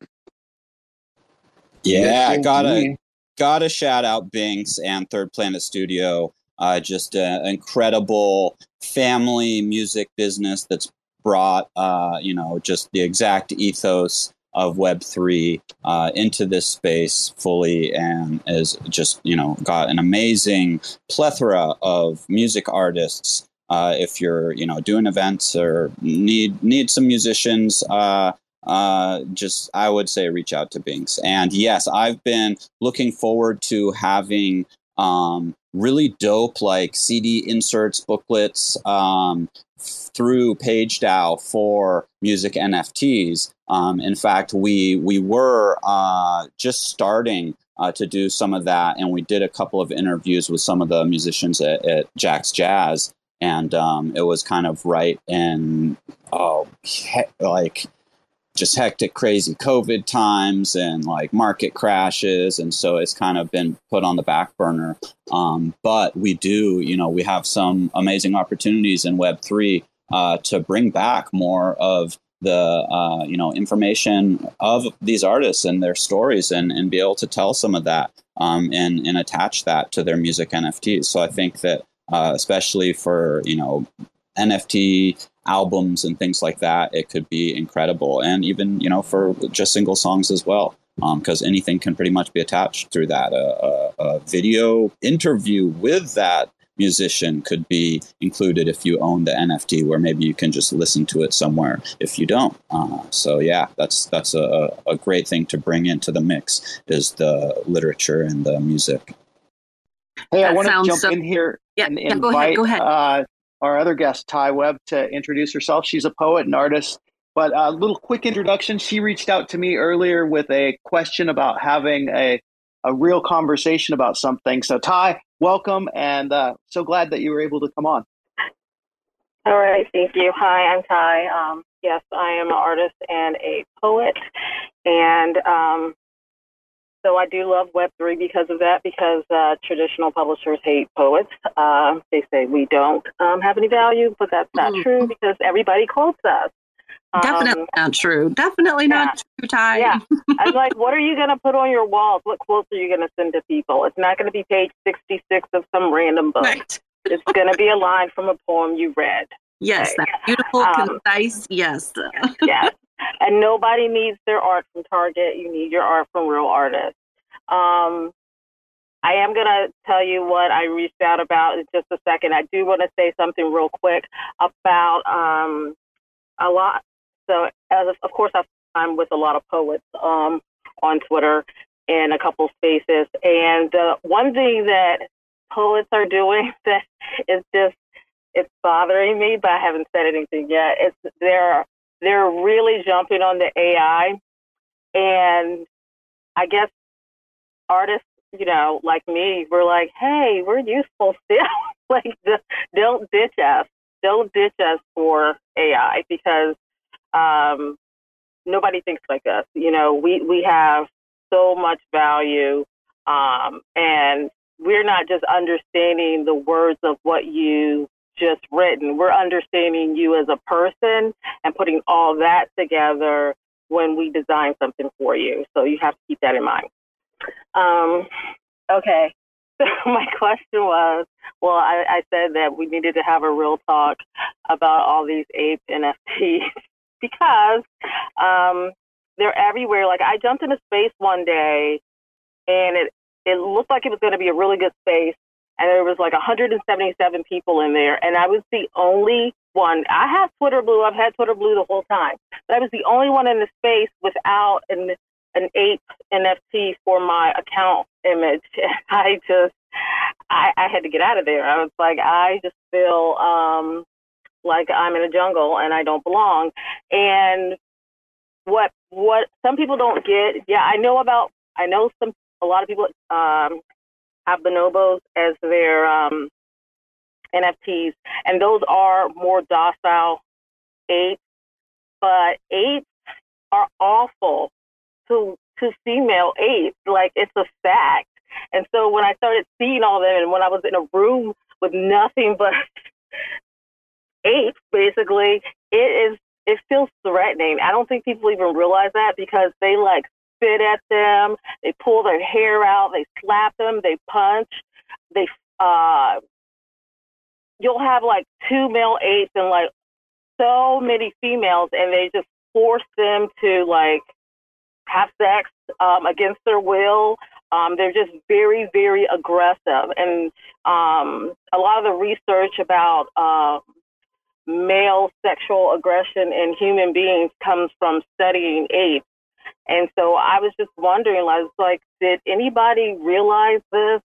[SPEAKER 5] Yeah, gotta gotta shout out Binx and Third Planet Studio. Uh, just an incredible family music business that's brought uh, you know just the exact ethos of Web three uh, into this space fully, and is just you know got an amazing plethora of music artists uh, if you're you know doing events or need need some musicians, uh, uh, just I would say reach out to Binx. And yes, I've been looking forward to having um, really dope like CD inserts, booklets um, through PageDAO for music NFTs. Um, in fact, we we were uh, just starting uh, to do some of that, and we did a couple of interviews with some of the musicians at, at Jack's Jazz, and um, it was kind of right in oh he- like just hectic, crazy COVID times and like market crashes. And so it's kind of been put on the back burner. Um, but we do, you know, we have some amazing opportunities in Web3 uh, to bring back more of the, uh, you know, information of these artists and their stories and, and be able to tell some of that um, and, and attach that to their music NFTs. So I think that, uh, especially for, you know, NFT albums and things like that, it could be incredible. And even, you know, for just single songs as well, because um, anything can pretty much be attached through that. A, a, a, video interview with that musician could be included if you own the NFT, where maybe you can just listen to it somewhere if you don't. Uh, so yeah, that's that's a, a great thing to bring into the mix is the literature and the music.
[SPEAKER 2] Hey, that I want to jump so- in here
[SPEAKER 3] yeah,
[SPEAKER 2] and
[SPEAKER 3] yeah,
[SPEAKER 2] invite
[SPEAKER 3] go ahead, go
[SPEAKER 2] ahead. Uh, our other guest, Ti Webb, to introduce herself. She's a poet and artist. But a little quick introduction. She reached out to me earlier with a question about having a, a real conversation about something. So, Ti, welcome, and uh, so glad that you were able to come on.
[SPEAKER 7] All right, thank you. Hi, I'm Ti. Um, yes, I am an artist and a poet, and um, so I do love Web3 because of that, because uh, traditional publishers hate poets. Uh, they say we don't um, have any value, but that's not mm-hmm. true because everybody quotes us.
[SPEAKER 3] Definitely um, not true. Definitely yeah. not true, Ti.
[SPEAKER 7] Yeah. I'm like, what are you going to put on your walls? What quotes are you going to send to people? It's not going to be page 66 of some random book. Right. it's going to be a line from a poem you read.
[SPEAKER 3] Yes, that's beautiful, um, concise. Yes.
[SPEAKER 7] yes and nobody needs their art from Target. You need your art from real artists. Um, I am going to tell you what I reached out about in just a second. I do want to say something real quick about um, a lot. So, as of, of course, I'm with a lot of poets um, on Twitter and a couple spaces. And uh, one thing that poets are doing that is just it's bothering me, but I haven't said anything yet. It's they're they're really jumping on the AI. And I guess artists, you know, like me, we're like, hey, we're useful still. like, don't ditch us. Don't ditch us for AI because um, nobody thinks like us. You know, we, we have so much value um, and we're not just understanding the words of what you just written. We're understanding you as a person and putting all that together when we design something for you. So you have to keep that in mind. Um, okay. So my question was, well, I, I said that we needed to have a real talk about all these ape NFTs because um, they're everywhere. Like I jumped into space one day, and it it looked like it was going to be a really good space, and there was like 177 people in there, and I was the only one. I have Twitter Blue. I've had Twitter Blue the whole time, but I was the only one in the space without an an ape NFT for my account image. I just I, I had to get out of there. I was like, I just feel um like I'm in a jungle and I don't belong. And what what some people don't get, yeah, I know about I know some a lot of people um have bonobos as their um, NFTs, and those are more docile apes. But apes are awful to to female apes. Like it's a fact. And so when I started seeing all them, and when I was in a room with nothing but apes, basically, it is it feels threatening. I don't think people even realize that because they like spit at them, they pull their hair out, they slap them, they punch, they uh you'll have like two male apes and like so many females and they just force them to like have sex um, against their will. Um, they're just very, very aggressive. And um, a lot of the research about um, male sexual aggression in human beings comes from studying apes. And so I was just wondering, I was like, did anybody realize this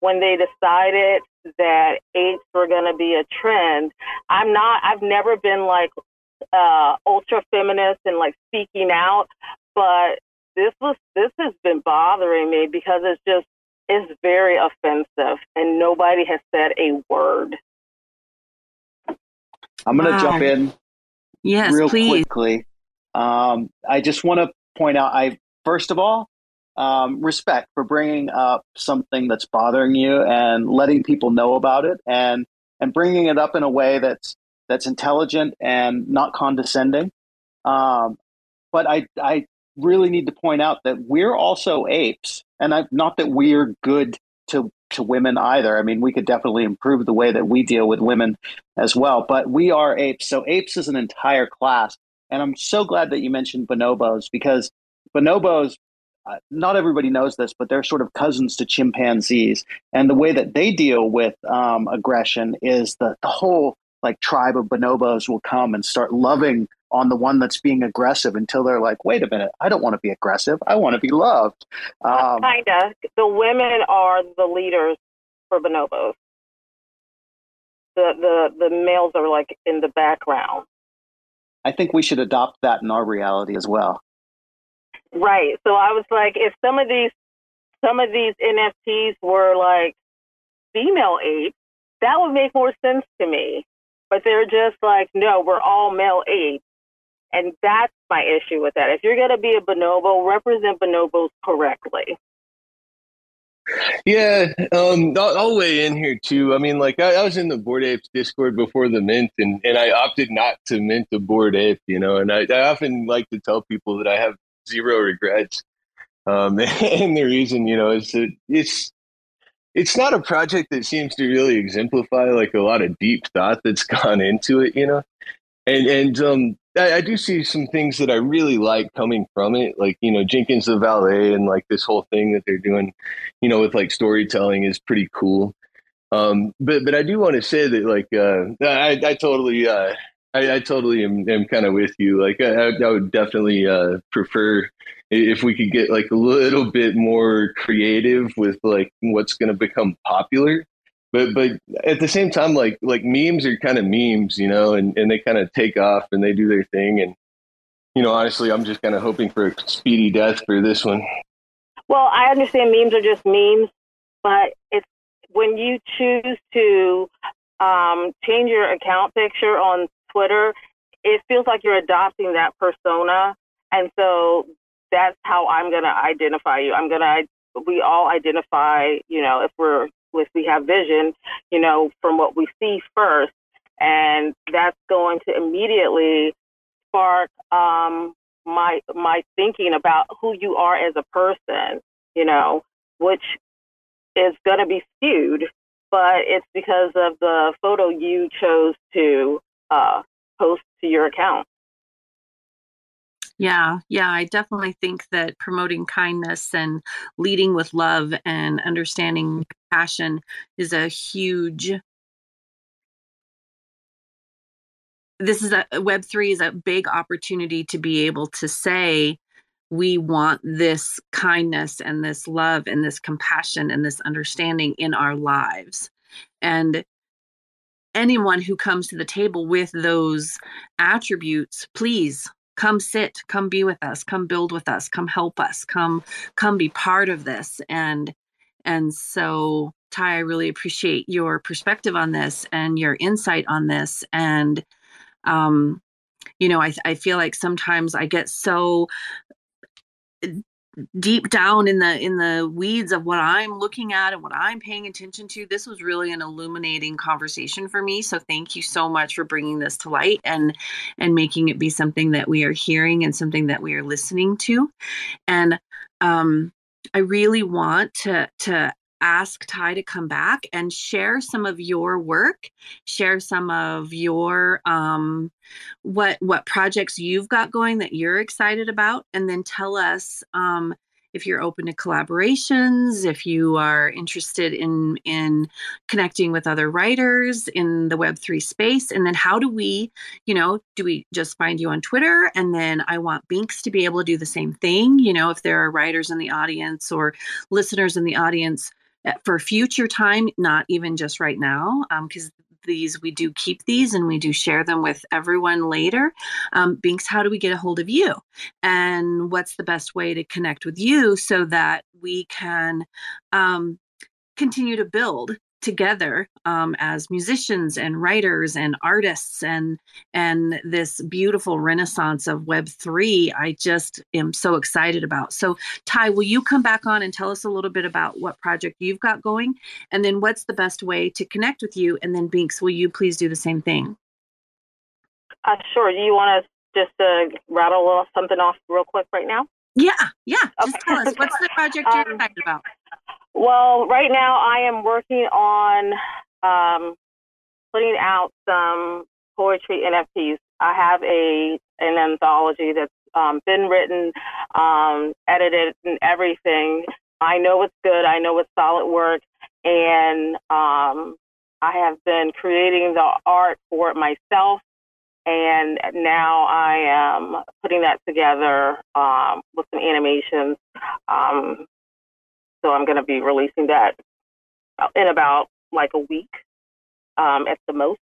[SPEAKER 7] when they decided that apes were going to be a trend? I'm not, I've never been like uh, ultra feminist and like speaking out, but this was, this has been bothering me because it's just, it's very offensive and nobody has said a word.
[SPEAKER 2] I'm going to wow. jump in
[SPEAKER 3] yes,
[SPEAKER 2] real
[SPEAKER 3] please.
[SPEAKER 2] quickly. Um, I just want to point out, I first of all, um, respect for bringing up something that's bothering you and letting people know about it, and and bringing it up in a way that's that's intelligent and not condescending. Um, but I I really need to point out that we're also apes, and I, not that we're good to to women either. I mean, we could definitely improve the way that we deal with women as well. But we are apes, so apes is an entire class. And I'm so glad that you mentioned bonobos because bonobos. Uh, not everybody knows this, but they're sort of cousins to chimpanzees, and the way that they deal with um, aggression is the the whole like tribe of bonobos will come and start loving on the one that's being aggressive until they're like, wait a minute, I don't want to be aggressive. I want to be loved.
[SPEAKER 7] Um, Kinda. The women are the leaders for bonobos. The, the the males are like in the background.
[SPEAKER 2] I think we should adopt that in our reality as well.
[SPEAKER 7] Right. So I was like, if some of these some of these NFTs were like female apes, that would make more sense to me. But they're just like, no, we're all male apes. And that's my issue with that. If you're going to be a bonobo, represent bonobos correctly.
[SPEAKER 4] Yeah, um, I'll, I'll, weigh in here too. I mean, like I, I, was in the Bored Apes Discord before the mint, and, and I opted not to mint the Bored Ape, you know. And I, I often like to tell people that I have zero regrets, um, and the reason, you know, is that it's it's not a project that seems to really exemplify like a lot of deep thought that's gone into it, you know. And and um, I, I, do see some things that I really like coming from it, like you know Jenkins the Valet and like this whole thing that they're doing, you know, with like storytelling is pretty cool. Um, but but I do want to say that like uh, I, I totally uh, I, I totally am, am kind of with you. Like I, I would definitely uh, prefer if we could get like a little bit more creative with like what's going to become popular but but at the same time like like memes are kind of memes you know and and they kind of take off and they do their thing. And you know honestly i'm just kind of hoping for a speedy death for this one.
[SPEAKER 7] Well i understand memes are just memes but it's when you choose to um, change your account picture on twitter it feels like you're adopting that persona. And so that's how i'm going to identify you. I'm going to we all identify you know if we're if we have vision, you know, from what we see first, and that's going to immediately spark um, my my thinking about who you are as a person, you know, which is going to be skewed, but it's because of the photo you chose to uh, post to your account.
[SPEAKER 3] Yeah, yeah, I definitely think that promoting kindness and leading with love and understanding passion is a huge this is a web3 is a big opportunity to be able to say we want this kindness and this love and this compassion and this understanding in our lives. And anyone who comes to the table with those attributes please come sit come be with us come build with us come help us come come be part of this. And and so ti i really appreciate your perspective on this and your insight on this. And um you know i i feel like sometimes i get so deep down in the in the weeds of what I'm looking at and what I'm paying attention to this was really an illuminating conversation for me. So thank you so much for bringing this to light and and making it be something that we are hearing and something that we are listening to. And um I really want to to ask Ti to come back and share some of your work, share some of your um, what what projects you've got going that you're excited about, and then tell us um, if you're open to collaborations, if you are interested in in connecting with other writers in the Web3 space. And then how do we, you know, do we just find you on Twitter? And then I want Binx to be able to do the same thing. You know, if there are writers in the audience or listeners in the audience for future time, not even just right now, because um, these we do keep these and we do share them with everyone later. Um, binx how do we get a hold of you? And what's the best way to connect with you so that we can um, continue to build together um, as musicians and writers and artists and and this beautiful renaissance of web 3 i just am so excited about. So ti will you come back on and tell us a little bit about what project you've got going? And then what's the best way to connect with you? And then binx will you please do the same thing?
[SPEAKER 7] Uh, sure. Do you want to just uh, rattle off something off real quick right now?
[SPEAKER 3] Yeah yeah. Just tell us. What's the project you're um, excited about
[SPEAKER 7] well, right now I am working on um, putting out some poetry NFTs. I have a an anthology that's um, been written, um, edited, and everything. I know it's good. I know it's solid work, and um, I have been creating the art for it myself. And now I am putting that together um, with some animations um, so I'm going to be releasing that in about like a week um, at the most.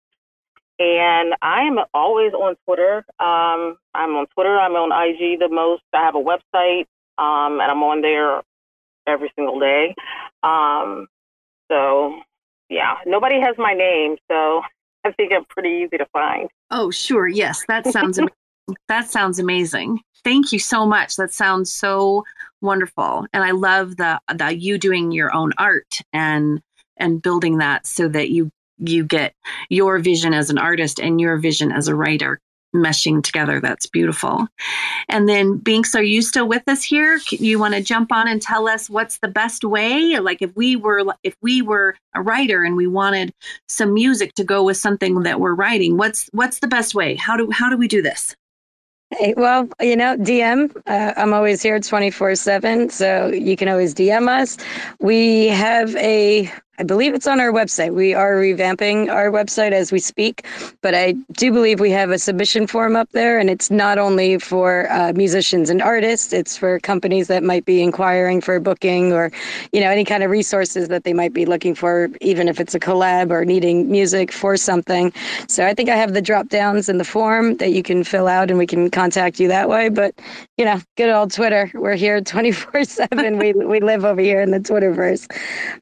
[SPEAKER 7] And I'm always on Twitter. Um, I'm on Twitter. I'm on IG the most. I have a website, um, and I'm on there every single day. Um, so, yeah, nobody has my name, so I think I'm pretty easy to find.
[SPEAKER 3] Oh, sure. Yes, that sounds that sounds amazing. Thank you so much. That sounds so wonderful. And i love the the you doing your own art and and building that so that you you get your vision as an artist and your vision as a writer meshing together. That's beautiful. And then binx are you still with us here? You want to jump on and tell us what's the best way? Like if we were if we were a writer and we wanted some music to go with something that we're writing what's what's the best way? How do how do we do this
[SPEAKER 6] Hey, well, you know, DM. Uh, I'm always here 24 7, so you can always DM us. We have a I believe it's on our website. We are revamping our website as we speak, but I do believe we have a submission form up there, and it's not only for uh, musicians and artists; it's for companies that might be inquiring for booking or, you know, any kind of resources that they might be looking for, even if it's a collab or needing music for something. So I think I have the drop downs in the form that you can fill out, and we can contact you that way. But you know, good old Twitter. We're here 24 seven. We we live over here in the Twitterverse.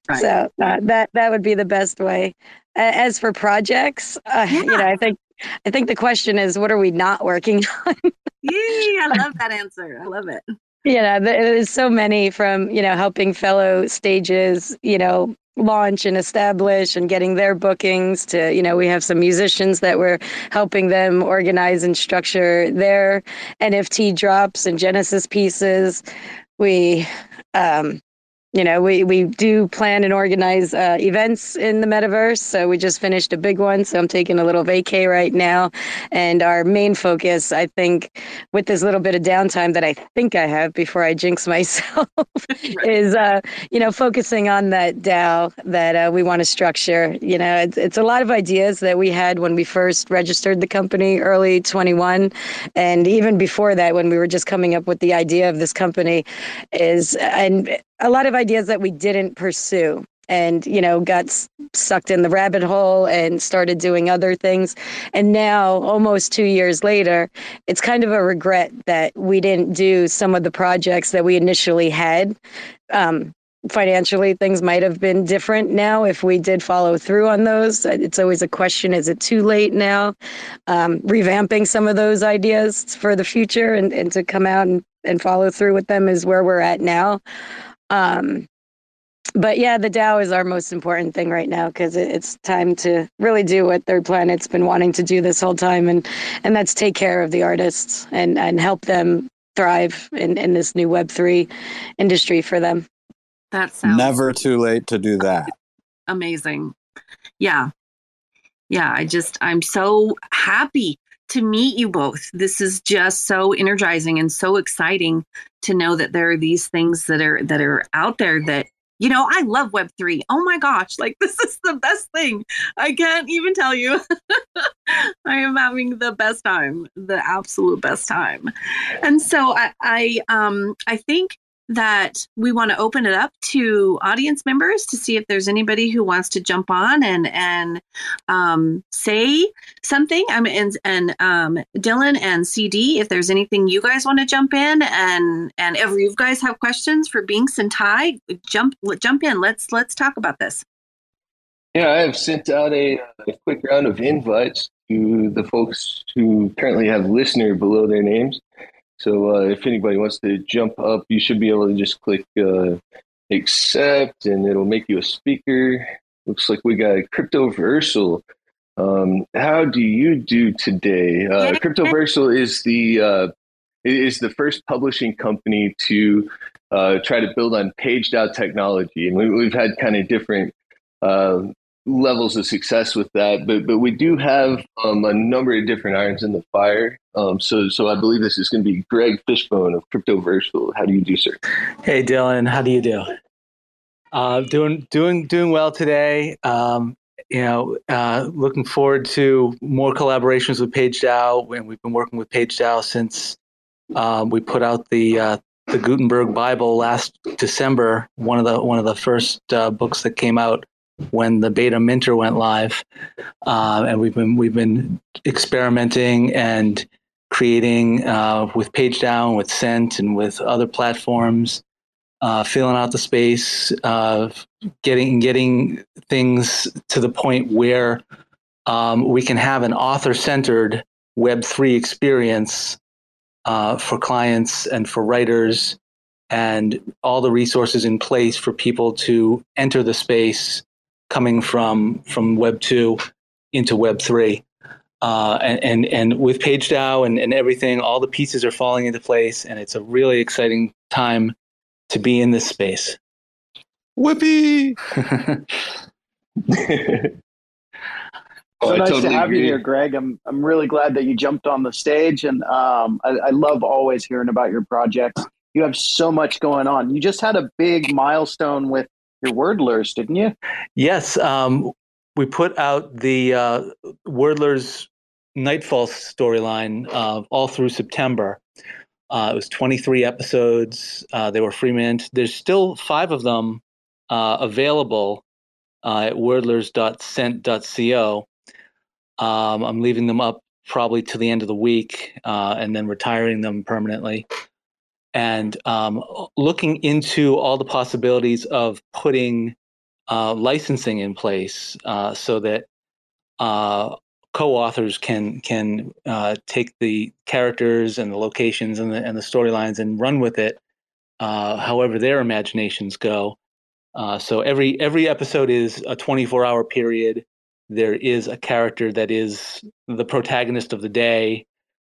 [SPEAKER 6] Right. So. Uh, that that would be the best way. As for projects, uh, yeah. you know, I think I think the question is, what are we not working on?
[SPEAKER 3] yeah, I love that answer. I love it.
[SPEAKER 6] Yeah, there's so many from you know helping fellow stages, you know, launch and establish and getting their bookings to you know we have some musicians that we're helping them organize and structure their nft drops and genesis pieces we um you know, we, we do plan and organize uh, events in the metaverse. So we just finished a big one. So I'm taking a little vacay right now. And our main focus, I think, with this little bit of downtime that I think I have before I jinx myself, right. is, uh, you know, focusing on that DAO that uh, we want to structure. You know, it's, it's a lot of ideas that we had when we first registered the company early 21. And even before that, when we were just coming up with the idea of this company, is, and a lot of ideas that we didn't pursue and you know got sucked in the rabbit hole and started doing other things. And now almost 2 years later it's kind of a regret that we didn't do some of the projects that we initially had. Um, financially things might have been different now if we did follow through on those. It's always a question is it too late now? Um, revamping some of those ideas for the future and, and to come out and, and follow through with them is where we're at now um, but yeah, the DAO is our most important thing right now because it, it's time to really do what Third Planet's been wanting to do this whole time, and and that's take care of the artists and and help them thrive in in this new Web three industry for them.
[SPEAKER 3] That sounds
[SPEAKER 5] never too late to do that.
[SPEAKER 3] Amazing, yeah, yeah. I just I'm so happy to meet you both. This is just so energizing and so exciting to know that there are these things that are that are out there that you know, I love Web3. Oh my gosh, like this is the best thing. I can't even tell you. I am having the best time, the absolute best time. And so I I um I think that we want to open it up to audience members to see if there's anybody who wants to jump on and and um, say something. I mean, and, and um, Dylan and CD, if there's anything you guys want to jump in, and and if you guys have questions for Binx and Ti, jump jump in. Let's let's talk about this.
[SPEAKER 4] Yeah, I have sent out a, a quick round of invites to the folks who currently have listener below their names. So uh, if anybody wants to jump up, you should be able to just click uh, accept and it'll make you a speaker. Looks like we got Cryptoversal. Um, how do you do today? Uh, Cryptoversal is the uh, is the first publishing company to uh, try to build on PageDAO technology, and we, have had kind of different uh, levels of success with that, but but we do have um, a number of different irons in the fire. Um, so so I believe this is going to be Greg Fishbone of Cryptoversal. How do you do, sir?
[SPEAKER 8] Hey, Dylan. How do you do? Uh, doing doing doing well today. Um, you know, uh, looking forward to more collaborations with PageDAO, and we've been working with PageDAO since um, we put out the uh, the Gutenberg Bible last December. One of the one of the first uh, books that came out when the beta minter went live, uh, and we've been we've been experimenting and creating uh, with PageDAO, with Cent, and with other platforms, uh, filling out the space, uh, getting getting things to the point where um, we can have an author-centered Web three experience uh, for clients and for writers. And all the resources in place for people to enter the space coming from from Web two into Web three. Uh, and, and and with PageDAO and, and everything, all the pieces are falling into place, and it's a really exciting time to be in this space.
[SPEAKER 5] Whippy!
[SPEAKER 2] so oh, nice totally to have agree. you here, Greg. I'm I'm really glad that you jumped on the stage, and um, I, I love always hearing about your projects. You have so much going on. You just had a big milestone with your Wordlers, didn't you?
[SPEAKER 8] Yes. Um, we put out the uh, Wordlers Nightfall storyline uh, all through September. Uh, it was 23 episodes. Uh, they were free mint. There's still five of them uh, available uh, at wordlers.cent.co. Um, I'm leaving them up probably to the end of the week and then retiring them permanently and um, looking into all the possibilities of putting uh, licensing in place uh, so that uh, co-authors can can uh, take the characters and the locations and the and the storylines and run with it uh, however their imaginations go. Uh, so every every episode is a 24 hour period. There is a character that is the protagonist of the day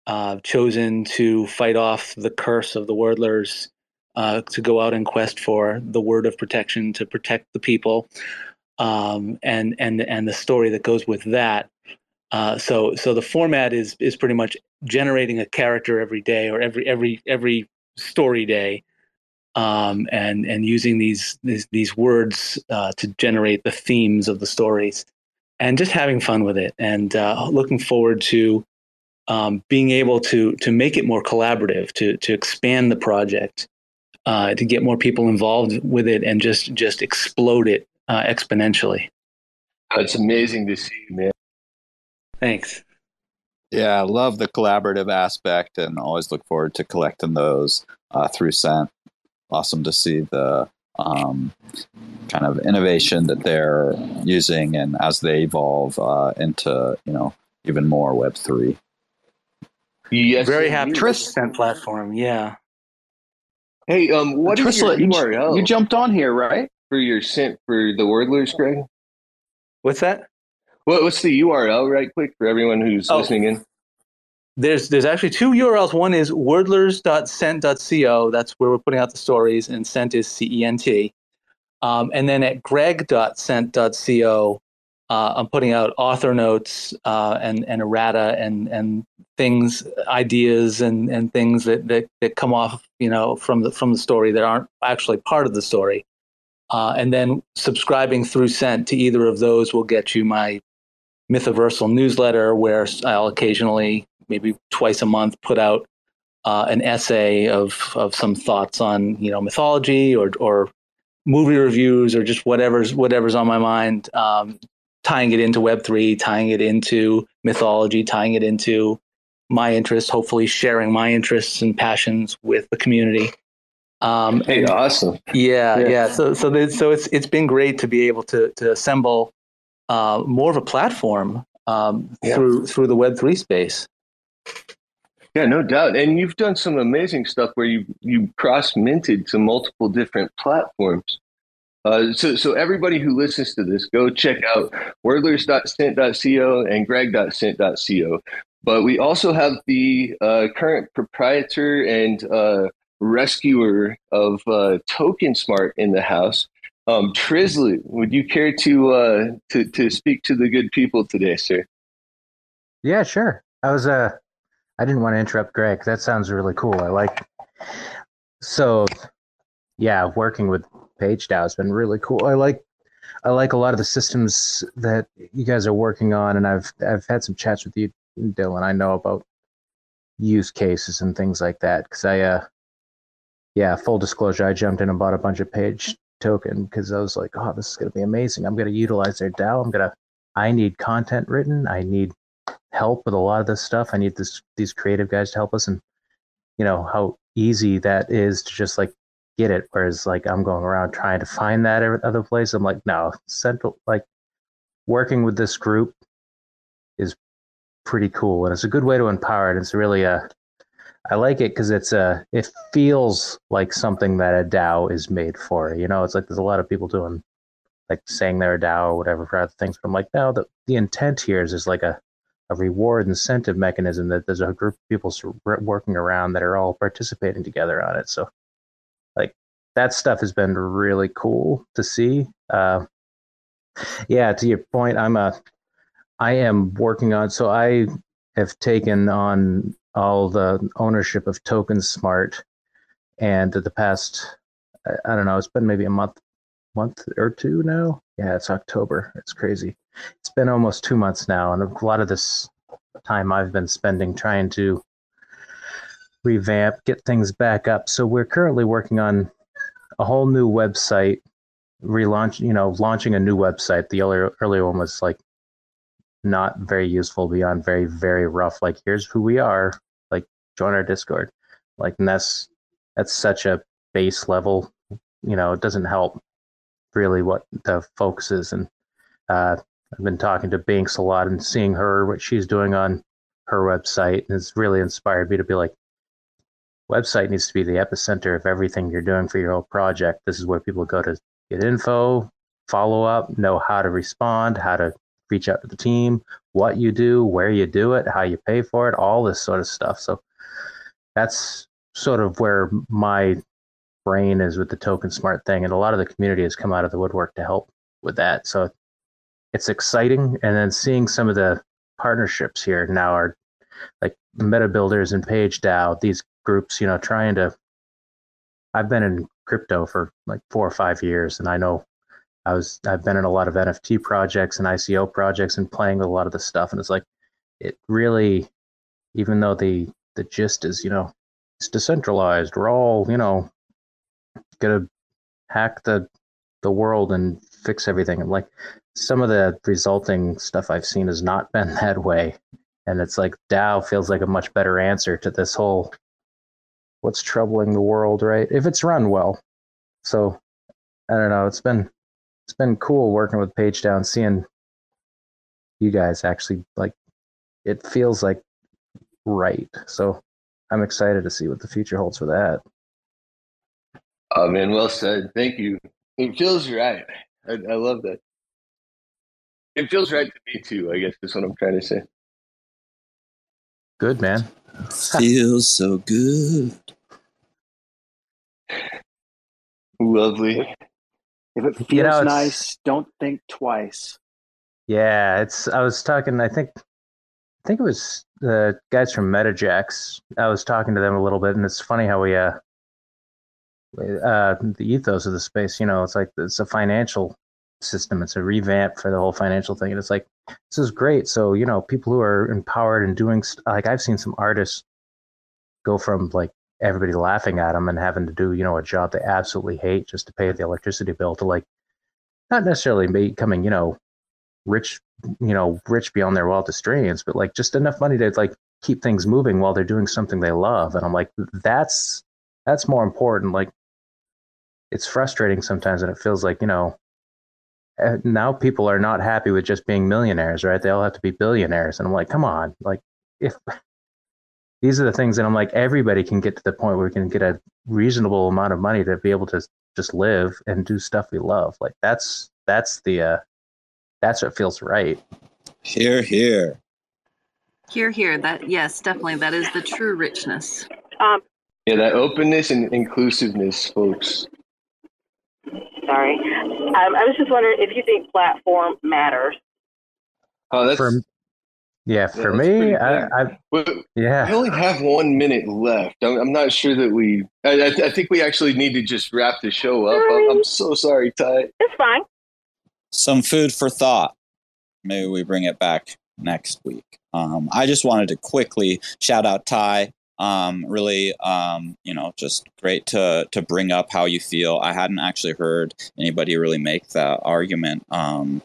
[SPEAKER 8] uh, chosen to fight off the curse of the wordlers, uh, to go out and quest for the word of protection to protect the people, um, and and and the story that goes with that. Uh, so so the format is is pretty much generating a character every day or every every every story day. Um, and and using these these, these words uh, to generate the themes of the stories, and just having fun with it, and uh, looking forward to um, being able to to make it more collaborative, to to expand the project, uh, to get more people involved with it, and just just explode it uh, exponentially.
[SPEAKER 4] It's amazing to see, man.
[SPEAKER 8] Thanks.
[SPEAKER 5] Yeah, I love the collaborative aspect, and always look forward to collecting those uh, through Cent. Awesome to see the um, kind of innovation that they're using, and as they evolve uh, into you know even more Web three.
[SPEAKER 8] Yes, very happy Tris- platform. Yeah.
[SPEAKER 4] Hey, um, what is your URL?
[SPEAKER 2] You, you jumped on here, right?
[SPEAKER 4] For your Cent for the wordlers, Greg.
[SPEAKER 8] What's that?
[SPEAKER 4] What, what's the URL, right quick, for everyone who's oh. listening in?
[SPEAKER 8] There's there's actually two URLs. One is wordlers.cent.co. That's where we're putting out the stories, and Cent is C E N T. Um, and then at greg.cent.co, uh, I'm putting out author notes uh, and and errata and and things, ideas and and things that that that come off you know from the from the story that aren't actually part of the story. Uh, and then subscribing through Cent to either of those will get you my Mythoversal newsletter, where I'll occasionally, maybe twice a month, put out uh, an essay of of some thoughts on you know mythology or or movie reviews or just whatever's whatever's on my mind. Um, tying it into Web3, tying it into mythology, tying it into my interests, hopefully sharing my interests and passions with the community.
[SPEAKER 4] Um, hey, and, awesome.
[SPEAKER 8] Yeah, yeah, yeah. So, so, so it's it's been great to be able to to assemble uh, more of a platform um, yeah. through through the Web three space.
[SPEAKER 4] Yeah, no doubt. And you've done some amazing stuff where you you cross minted to multiple different platforms. Uh, so, so everybody who listens to this, go check out wordlers.cent.co and greg.cent.co. But we also have the uh, current proprietor and uh, rescuer of uh, Token Smart in the house. Um, would you care to, uh, to to speak to the good people today, sir?
[SPEAKER 9] Yeah, sure. I was uh, I didn't want to interrupt Greg. That sounds really cool. I like. So, yeah, working with PageDAO has been really cool. I like I like a lot of the systems that you guys are working on, and I've I've had some chats with you, Dylan. I know about use cases and things like that because I, uh, yeah, full disclosure, I jumped in and bought a bunch of Page Token because I was like, oh, this is gonna be amazing. I'm gonna utilize their DAO. I'm gonna I need content written. I need help with a lot of this stuff. I need this these creative guys to help us, and you know how easy that is to just like get it. Whereas like I'm going around trying to find that other place. I'm like, no, central like working with this group is pretty cool and it's a good way to empower it. It's really a I like it because it's a it feels like something that a DAO is made for. You know, it's like there's a lot of people doing like saying they're a DAO or whatever for other things. But I'm like, no, the, the intent here is just like a, a reward incentive mechanism that there's a group of people working around that are all participating together on it. So that stuff has been really cool to see. Uh, yeah, to your point, I'm a, I am working on. So I have taken on all the ownership of Token Smart, and the past, I, I don't know, it's been maybe a month, month or two now. Yeah, it's October. It's crazy. It's been almost two months now, and a lot of this time I've been spending trying to revamp, get things back up. So we're currently working on a whole new website, relaunch, you know, launching a new website. The earlier earlier one was like not very useful beyond very very rough. Like here's who we are. Like join our Discord. Like and that's that's such a base level. You know, it doesn't help really what the focus is. And uh, I've been talking to Binx a lot and seeing her what she's doing on her website, and it's really inspired me to be like, website needs to be the epicenter of everything you're doing for your whole project. This is where people go to get info, follow up, know how to respond, how to reach out to the team, what you do, where you do it, how you pay for it, all this sort of stuff. So that's sort of where my brain is with the token smart thing. And a lot of the community has come out of the woodwork to help with that. So it's exciting. And then seeing some of the partnerships here now are like meta builders and page these groups, you know, trying to. I've been in crypto for like four or five years, and I know I was I've been in a lot of NFT projects and ICO projects and playing with a lot of this stuff, and it's like it really, even though the the gist is you know it's decentralized, we're all you know gonna hack the the world and fix everything. And like some of the resulting stuff I've seen has not been that way. And it's like DAO feels like a much better answer to this whole what's troubling the world, right? If it's run well. So I don't know. It's been it's been cool working with PageDAO, seeing you guys actually like it feels like right. So I'm excited to see what the future holds for that.
[SPEAKER 4] Oh man, well said. Thank you. It feels right. I, I love that. It feels right to me too. I guess is what I'm trying to say.
[SPEAKER 9] Good man.
[SPEAKER 5] Feels so good.
[SPEAKER 4] Lovely.
[SPEAKER 2] If it feels you know, nice, don't think twice.
[SPEAKER 9] Yeah, it's. I was talking. I think. I think it was the guys from Metajax. I was talking to them a little bit, and it's funny how we uh, uh, the ethos of the space. You know, it's like it's a financial system. It's a revamp for the whole financial thing, and it's like this is great. So you know, people who are empowered and doing st- like I've seen some artists go from like everybody laughing at them and having to do you know a job they absolutely hate just to pay the electricity bill to like not necessarily becoming you know rich you know rich beyond their wildest dreams but like just enough money to like keep things moving while they're doing something they love and i'm like that's that's more important like it's frustrating sometimes and it feels like you know now people are not happy with just being millionaires right they all have to be billionaires and i'm like come on like if these are the things that i'm like everybody can get to the point where we can get a reasonable amount of money to be able to just live and do stuff we love like that's that's the uh that's what feels right
[SPEAKER 5] Here, here.
[SPEAKER 3] Here, here. That yes, definitely. That is the true richness.
[SPEAKER 7] Um,
[SPEAKER 4] Yeah, that openness and inclusiveness, folks.
[SPEAKER 7] Sorry. Um, I was just wondering if you think platform matters.
[SPEAKER 4] Oh, that's.
[SPEAKER 9] for yeah for
[SPEAKER 4] that's pretty
[SPEAKER 9] me I,
[SPEAKER 4] big.
[SPEAKER 9] I
[SPEAKER 4] Well,
[SPEAKER 9] yeah
[SPEAKER 4] I only have one minute left. I'm, I'm not sure that we. I, I, I think we actually need to just wrap the show up. I'm, I'm so sorry, Ti.
[SPEAKER 7] It's fine.
[SPEAKER 5] Some food for thought. Maybe we bring it back next week. Um, I just wanted to quickly shout out Ti. Um, really, um, you know, just great to to bring up how you feel. I hadn't actually heard anybody really make that argument. Um,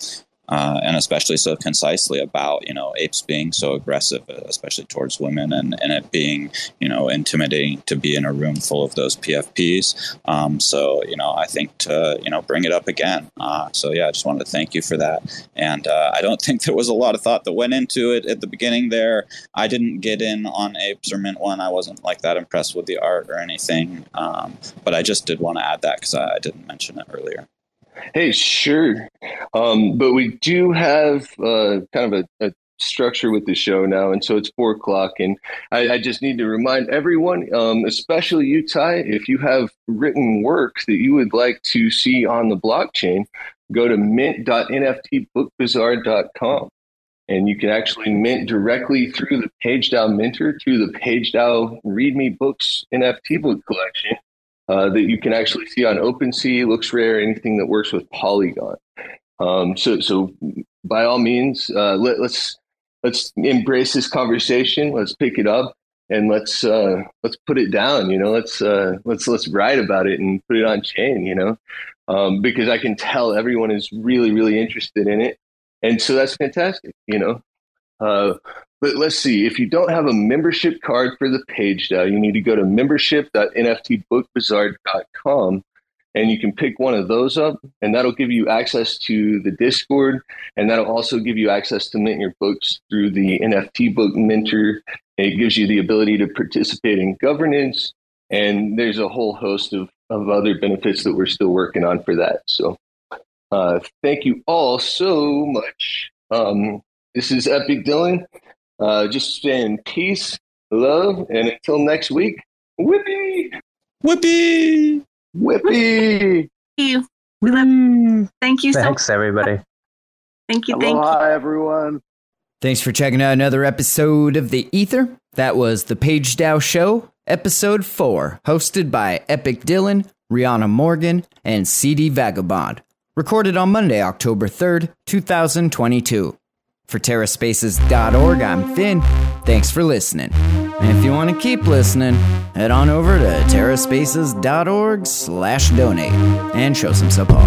[SPEAKER 5] uh, and especially so concisely about you know apes being so aggressive, especially towards women, and, and it being you know intimidating to be in a room full of those PFPs. Um, so you know I think to you know bring it up again. Uh, so yeah, I just wanted to thank you for that. And uh, I don't think there was a lot of thought that went into it at the beginning there. I didn't get in on apes or mint one. I wasn't like that impressed with the art or anything. Um, but I just did want to add that because I, I didn't mention it earlier.
[SPEAKER 4] Hey, sure. Um, but we do have uh, kind of a, a structure with the show now, and so it's four o'clock, and I, I just need to remind everyone, um, especially you, Ti, if you have written work that you would like to see on the blockchain, go to mint.nftbookbazaar.com. And you can actually mint directly through the PageDAO Minter to the PageDAO README Books NFT book collection uh, that you can actually see on OpenSea, LooksRare, anything that works with Polygon. Um, so, so by all means, uh, let, let's let's embrace this conversation. Let's pick it up and let's uh, let's put it down. You know, let's uh, let's let's write about it and put it on chain. You know, um, because I can tell everyone is really really interested in it, and so that's fantastic. You know. But let's see, if you don't have a membership card for the PageDAO, you need to go to membership.nftbookbazaar.com and you can pick one of those up, and that'll give you access to the Discord, and that'll also give you access to mint your books through the NFT book minter It gives you the ability to participate in governance, and there's a whole host of, of other benefits that we're still working on for that. So, uh, thank you all so much. Um, this is Epic Dylan. Uh, just saying peace, love, and until next week, whippy,
[SPEAKER 5] Whippy!
[SPEAKER 4] whippy.
[SPEAKER 3] Thank you. We love- Thank you so much.
[SPEAKER 9] thanks everybody
[SPEAKER 3] Thank you. Thank you.
[SPEAKER 2] Everyone.
[SPEAKER 1] Thanks for checking out another episode of The Ether. That was The PageDAO Show, episode 4, hosted by Epic Dylan, Rionna Morgan, and CD VAGOBOND. Recorded on Monday, October 3rd, 2022. For TerraSpaces.org, I'm Finn. Thanks for listening. And if you want to keep listening, head on over to TerraSpaces.org slash donate and show some support.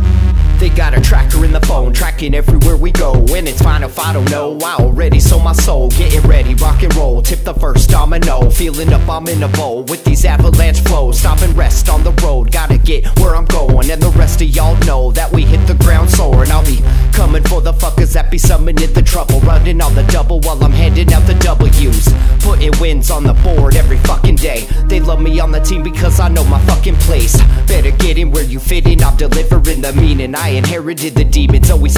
[SPEAKER 1] Everywhere we go. And it's fine if I don't know. I already sold my soul, getting ready, rock and roll. Tip the first domino, feeling up, I'm in a bowl with these avalanche flows. Stop and rest on the road, gotta get where I'm going. And the rest of y'all know that we hit the ground soaring. I'll be coming for the fuckers that be summoning the trouble. Running on the double while I'm handing out the W's. Putting wins on the board every fucking day. They love me on the team because I know my fucking place. Better get in where you fit in, I'm delivering the meaning. I inherited the demons, always